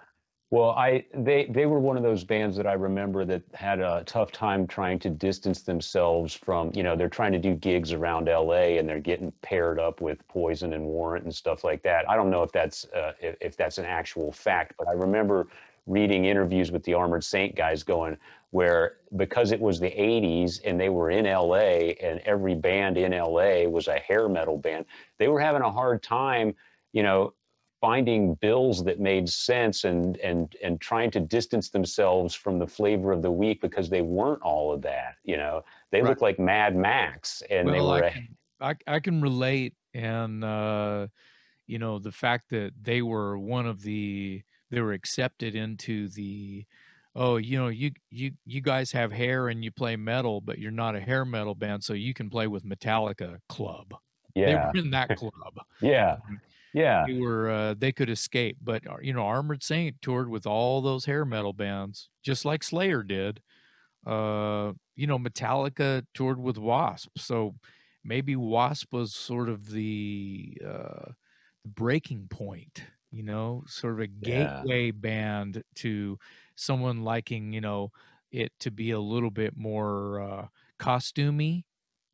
Well, I they they were one of those bands that I remember that had a tough time trying to distance themselves from, you know, they're trying to do gigs around LA and they're getting paired up with Poison and Warrant and stuff like that. I don't know if that's uh, if, if that's an actual fact, but I remember reading interviews with the Armored Saint guys going where because it was the 80s and they were in LA and every band in LA was a hair metal band, they were having a hard time, you know, finding bills that made sense and and and trying to distance themselves from the flavor of the week because they weren't all of that you know they
Right.
look like mad max and they were
I can, I, I can relate, and uh, you know the fact that they were one of the they were accepted into the oh you know you you you guys have hair and you play metal, but you're not a hair metal band, so you can play with Metallica Club. They
yeah
were in that club.
yeah yeah
they were uh, they could escape but uh, you know armored saint toured with all those hair metal bands just like slayer did uh you know metallica toured with wasp so maybe wasp was sort of the uh breaking point you know sort of a
Yeah.
gateway band to someone liking you know it to be a little bit more uh costumey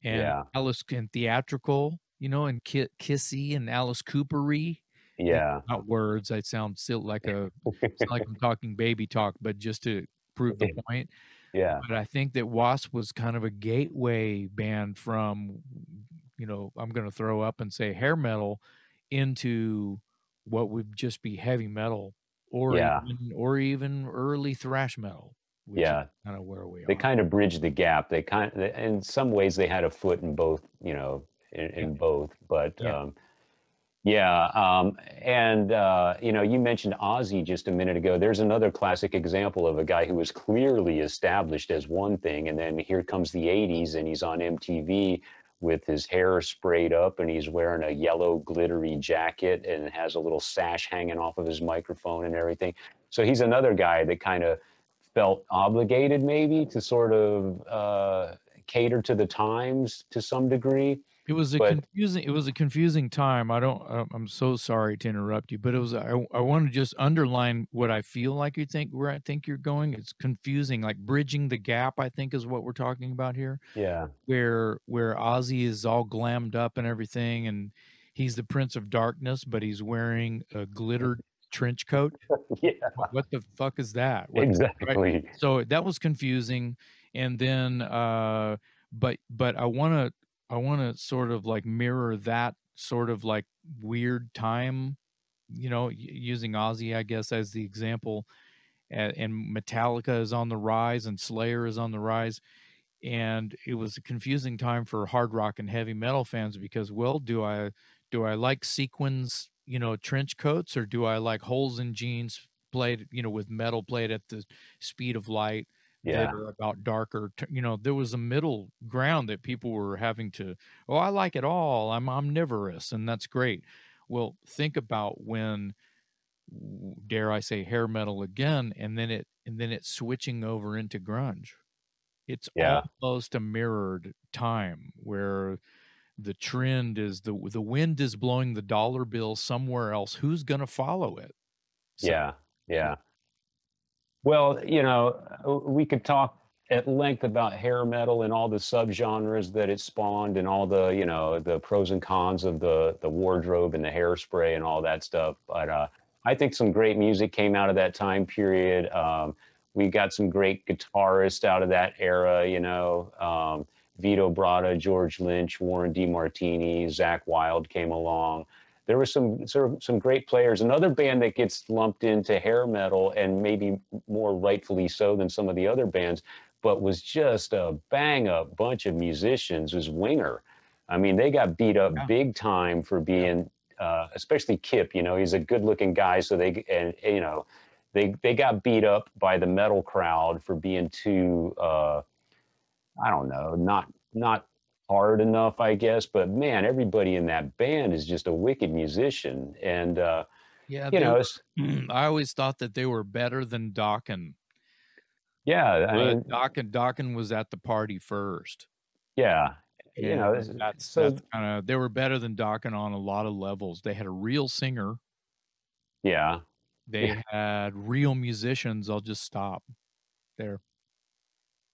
and
Yeah.
alice and theatrical you know and ki- kissy and alice coopery?
Yeah.
not words i sound still like a like i'm talking baby talk but just to prove the point
yeah.
but i think that wasp was kind of a gateway band from you know i'm going to throw up and say hair metal into what would just be heavy metal or
Yeah.
even, or even early thrash metal which
Yeah.
is kind of where we
they
are.
They kind of bridged the gap. They kind in some ways they had a foot in both you know in, in both but
Yeah.
um yeah um and uh you know you mentioned ozzy just a minute ago there's another classic example of a guy who was clearly established as one thing and then here comes the 80s and he's on mtv with his hair sprayed up and he's wearing a yellow glittery jacket and has a little sash hanging off of his microphone and everything. So he's another guy that kind of felt obligated maybe to sort of uh, cater to the times to some degree.
It was a
But-
confusing. It was a confusing time. I don't. I'm- so sorry to interrupt you, but it was. I, I want to just underline what I feel like you think where I think you're going. It's confusing, like bridging the gap. I think is what we're talking about here.
Yeah,
Where where Ozzy is all glammed up and everything, and he's the Prince of Darkness, but he's wearing a glittered trench coat.
yeah,
What, the fuck is that? What,
exactly.
so that was confusing and then uh but but i want to i want to sort of like mirror that sort of like weird time you know using ozzy i guess as the example and, metallica is on the rise and slayer is on the rise and it was a confusing time for hard rock and heavy metal fans because well do i do i like sequins you know trench coats or do i like holes in jeans played you know with metal played at the speed of light
Yeah,
that are about darker t- you know there was a middle ground that people were having to oh i like it all. I'm omnivorous and that's great. Well think about when dare i say hair metal again and then it and then it's switching over into grunge. It's
Yeah.
almost a mirrored time where the trend is the the wind is blowing the dollar bill somewhere else. Who's going to follow it? So-
yeah, yeah. Well, you know, we could talk at length about hair metal and all the subgenres that it spawned and all the, you know, the pros and cons of the the wardrobe and the hairspray and all that stuff. But uh, I think some great music came out of that time period. Um, we got some great guitarists out of that era, you know. Um, Vito Bratta, George Lynch, Warren DeMartini, Zakk Wylde came along there were some sort of some great players. Another band that gets lumped into hair metal and maybe more rightfully so than some of the other bands, but was just a bang up bunch of musicians was Winger. I mean, they got beat up
Yeah.
big time for being, uh, especially Kip. You know, he's a good looking guy, so they and you know, they they got beat up by the metal crowd for being too, uh, I don't know, not not hard enough, I guess. But man, everybody in that band is just a wicked musician, and uh,
yeah
you know,
were- i always thought that they were better than Dokken.
yeah, I mean,
Dokken Dokken was at the party first.
yeah, you know,
that's,
so
that's kind of they were better than Dokken on a lot of levels. They had a real singer.
yeah,
They had real musicians. I'll just stop there.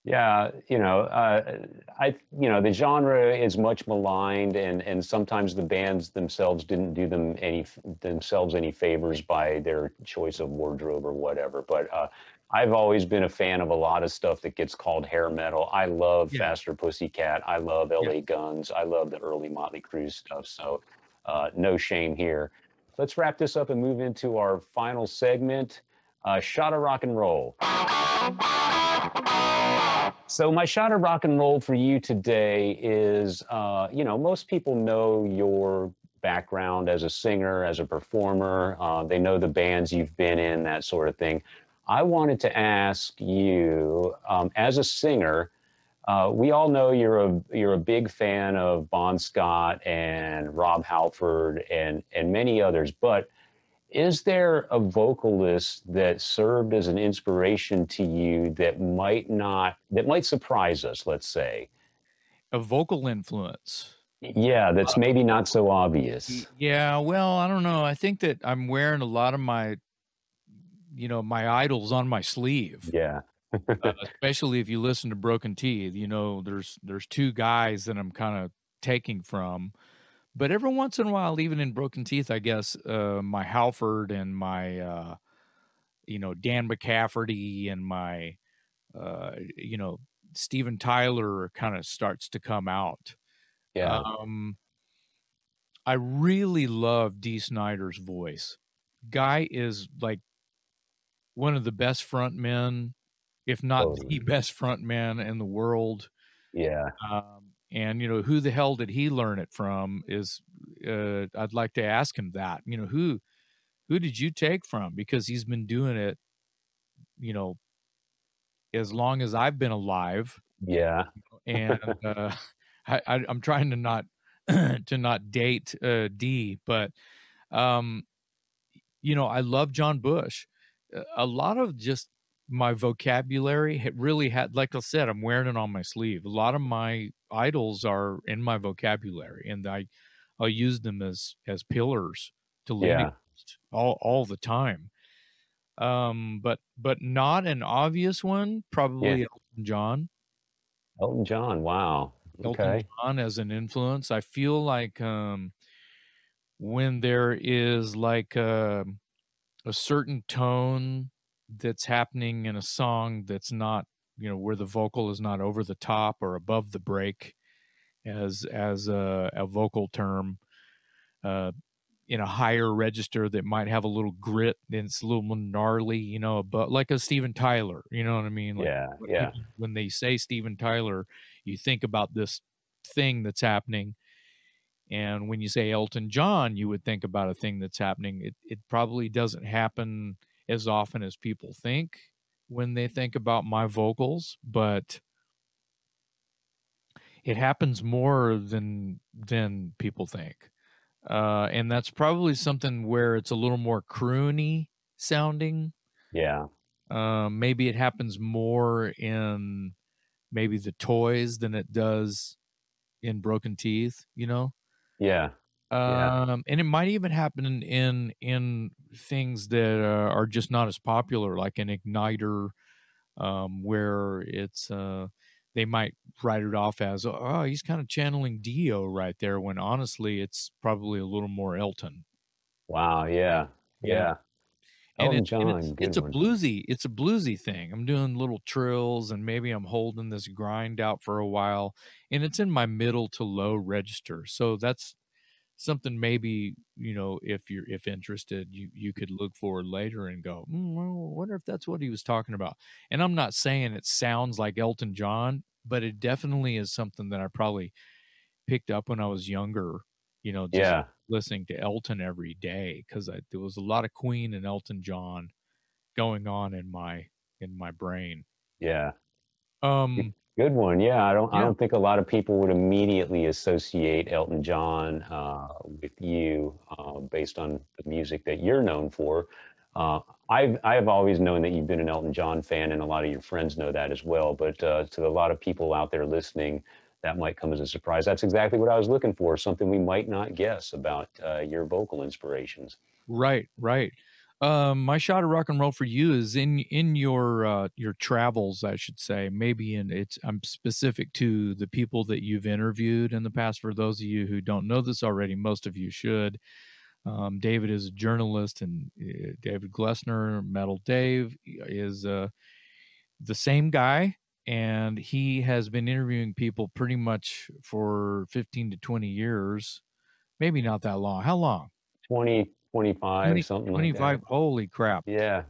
Yeah, you know, uh, I, you know, the genre is much maligned, and and sometimes the bands themselves didn't do them any themselves any favors by their choice of wardrobe or whatever. But uh, I've always been a fan of a lot of stuff that gets called hair metal. I love
Yeah.
Faster Pussycat. I love L.A. Guns. I love the early Motley Crue stuff. So uh, no shame here. Let's wrap this up and move into our final segment. Uh, shot of rock and roll. So my shot of rock and roll for you today is, uh, you know, most people know your background as a singer, as a performer. Uh, they know the bands you've been in, that sort of thing. I wanted to ask you, um, as a singer, uh, we all know you're a you're a big fan of Bon Scott and Rob Halford and and many others, but is there a vocalist that served as an inspiration to you that might not that might surprise us let's say
A vocal influence.
yeah that's maybe not so obvious
Yeah, well, I don't know. I think that I'm wearing a lot of my, you know, my idols on my sleeve.
yeah
uh, especially if you listen to Broken Teeth. You know, there's there's two guys that I'm kind of taking from, but every once in a while, even in Broken Teeth, I guess uh, my Halford and my, uh, you know, Dan McCafferty and my, uh, you know, Steven Tyler kind of starts to come out.
yeah
Um, I really love Dee Snider's voice. Guy is like one of the best front men, if not
Totally.
the best front man in the world.
yeah
Um, and you know, who the hell did he learn it from? Is uh, I'd like to ask him that. You know, who who did you take from? Because he's been doing it, you know, as long as I've been alive
yeah
and uh, I, I I'm trying to not to not date uh, Dee, but um, you know, I love John Bush. A lot of just my vocabulary it really had, like I said, I'm wearing it on my sleeve. A lot of my idols are in my vocabulary, and I I'll use them as as pillars to lean
Yeah.
all all the time. Um, but but not an obvious one. Probably Elton John.
Elton John. Wow.
Elton
Okay.
John as an influence. I feel like um, when there is like a, a certain tone that's happening in a song that's not, you know, where the vocal is not over the top or above the break, as as a, a vocal term, uh, in a higher register that might have a little grit and it's a little more gnarly, you know, but like a Steven Tyler, you know what I mean? Like
Yeah. Yeah.
when they say Steven Tyler, you think about this thing that's happening. And when you say Elton John, you would think about a thing that's happening. It it probably doesn't happen as often as people think when they think about my vocals, but it happens more than than people think. Uh, and that's probably something where it's a little more croony sounding
Yeah.
um, maybe it happens more in maybe the toys than it does in Broken Teeth, you know.
Yeah. Yeah.
Um, and it might even happen in in, in things that uh, are just not as popular, like an Ignitor, um, where it's uh, they might write it off as oh he's kind of channeling Dio right there, when honestly it's probably a little more Elton.
Wow. Yeah.
Yeah.
Yeah.
and,
Elton
it, and
John.
it's,
good
it's a bluesy it's a bluesy thing i'm doing little trills and maybe i'm holding this grind out for a while and it's in my middle to low register so that's something maybe you know if you're if interested you you could look for later and go mm, well, I wonder if that's what he was talking about and i'm not saying it sounds like elton john but it definitely is something that i probably picked up when i was younger you know just
Yeah.
listening to Elton every day because there was a lot of Queen and Elton John going on in my in my brain.
Yeah.
Um,
Good one. Yeah, I don't. I don't think a lot of people would immediately associate Elton John uh, with you uh, based on the music that you're known for. Uh, I've I've always known that you've been an Elton John fan, and a lot of your friends know that as well. But uh, to a lot of people out there listening, that might come as a surprise. That's exactly what I was looking for. Something we might not guess about uh, your vocal inspirations.
right, right. Um, my shot of rock and roll for you is in in your uh, your travels, I should say. Maybe in it's I'm specific to the people that you've interviewed in the past. For those of you who don't know this already, most of you should. Um, David is a journalist, and uh, David Glessner, Metal Dave, is uh, the same guy, and he has been interviewing people pretty much for 15 to 20 years, maybe not that long. How long?
20, 25,
20,
something
25.
like that.
Holy crap!
Yeah.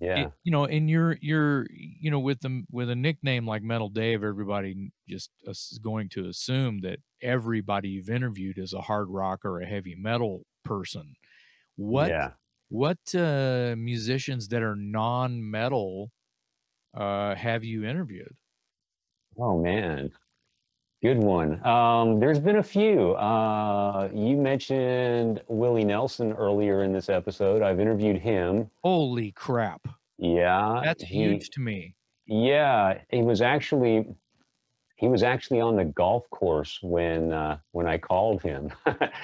Yeah.
It- you know, and you're you're you know with them with a nickname like Metal Dave, everybody just is going to assume that everybody you've interviewed is a hard rock or a heavy metal person. What
Yeah.
what uh, musicians that are non-metal uh, have you interviewed?
Oh man, good one. Um, there's been a few. Uh, you mentioned Willie Nelson earlier in this episode. I've interviewed him.
Holy crap!
Yeah,
That's
he-
huge to me.
Yeah, he was actually he was actually on the golf course when uh, when I called him.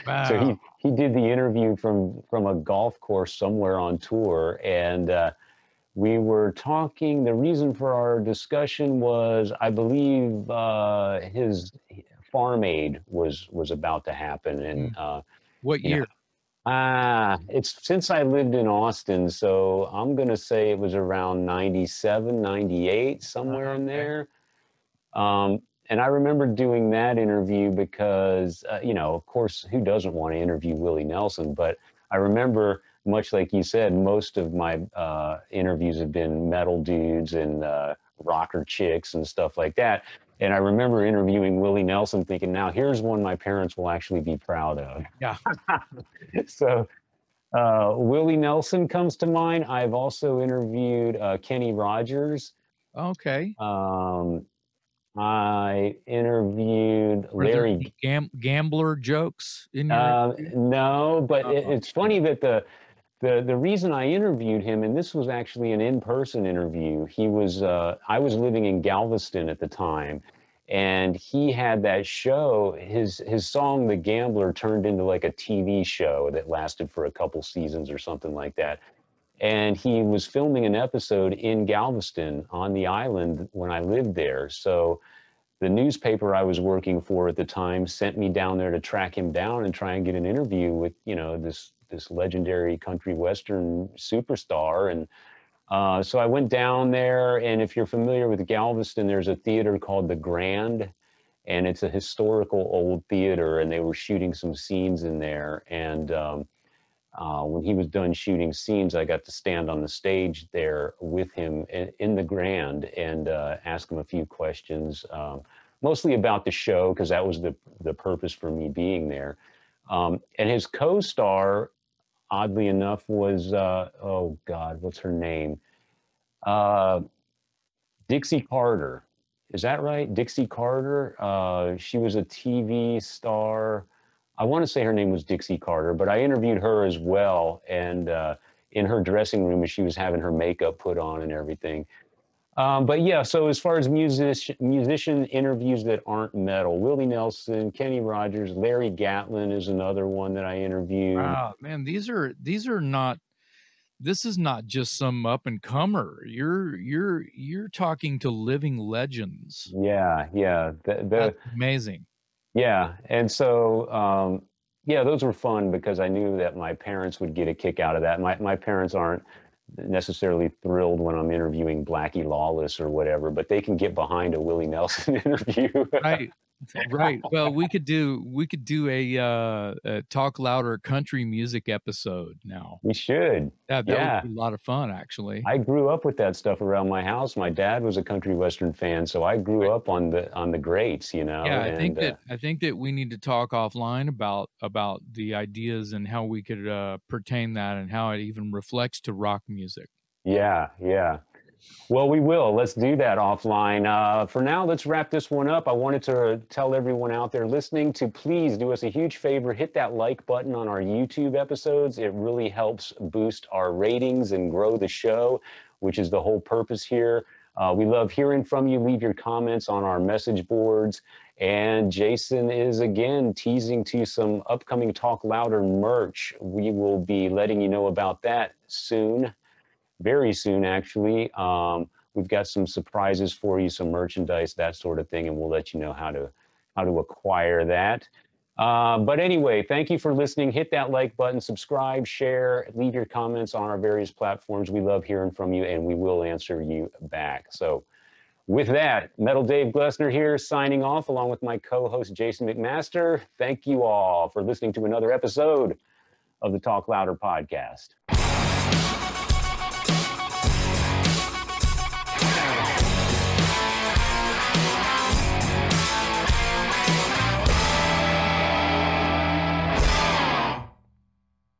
wow. so he he did the interview from from a golf course somewhere on tour, and uh, we were talking. The reason for our discussion was, I believe, uh, his farm aid was was about to happen, and uh,
What year?
Ah, it's since I lived in Austin, so I'm gonna say it was around 97, 98, somewhere in
okay.
there. Um, and I remember doing that interview because, uh, you know, of course, who doesn't want to interview Willie Nelson? But I remember, much like you said, most of my uh, interviews have been metal dudes and uh, rocker chicks and stuff like that. And I remember interviewing Willie Nelson thinking, now here's one my parents will actually be proud of.
Yeah.
so uh, Willie Nelson comes to mind. I've also interviewed uh, Kenny Rogers.
Okay.
Um, I interviewed
Were
Larry.
gam- gambler jokes in your
Uh, no, but it,
Oh,
it's funny that the the the reason I interviewed him, and this was actually an in person interview. He was uh, I was living in Galveston at the time, and he had that show. His his song "The Gambler" turned into like a TV show that lasted for a couple seasons or something like that. And he was filming an episode in Galveston on the island when I lived there. So the newspaper I was working for at the time sent me down there to track him down and try and get an interview with you know this this legendary country western superstar and uh, so I went down there and if you're familiar with Galveston there's a theater called the Grand and it's a historical old theater and they were shooting some scenes in there and um, uh, when he was done shooting scenes, I got to stand on the stage there with him in, in the Grand and uh, ask him a few questions, um, mostly about the show because that was the the purpose for me being there. Um, and his co-star, oddly enough, was uh, oh God, what's her name? Uh, Dixie Carter. Is that right? Dixie Carter. Uh, she was a TV star. I want to say her name was Dixie Carter, but I interviewed her as well. And uh, in her dressing room as she was having her makeup put on and everything. Um, but yeah, so as far as music, musician interviews that aren't metal, Willie Nelson, Kenny Rogers, Larry Gatlin is another one that I interviewed.
Wow, man, these are these are not. This is not just some up and comer. You're you're you're talking to living legends.
Yeah, yeah, the, the,
That's amazing.
yeah. And so, um, yeah, those were fun because I knew that my parents would get a kick out of that. My my parents aren't necessarily thrilled when I'm interviewing Blackie Lawless or whatever, but they can get behind a Willie Nelson interview.
Right, right. Well, we could do we could do a, uh, a talk louder country music episode now.
we should.
That, that
Yeah.
would be a lot of fun, actually.
I grew up with that stuff around my house. My dad was a country western fan, so I grew up on the on the greats, you know.
yeah, I think
and, uh,
that I think that we need to talk offline about about the ideas and how we could uh, pertain that and how it even reflects to rock music.
Yeah, yeah. Well, we will. Let's do that offline. Uh, for now, let's wrap this one up. I wanted to tell everyone out there listening to please do us a huge favor hit that like button on our YouTube episodes. It really helps boost our ratings and grow the show, which is the whole purpose here. Uh, we love hearing from you. Leave your comments on our message boards. And Jason is again teasing to some upcoming Talk Louder merch. We will be letting you know about that soon very soon, actually. Um, we've got some surprises for you, some merchandise, that sort of thing, and we'll let you know how to how to acquire that. Uh, but anyway, thank you for listening. Hit that like button, subscribe, share, leave your comments on our various platforms. We love hearing from you, and we will answer you back. So. With that, Metal Dave Glessner here signing off along with my co host Jason McMaster. Thank you all for listening to another episode of the Talk Louder podcast.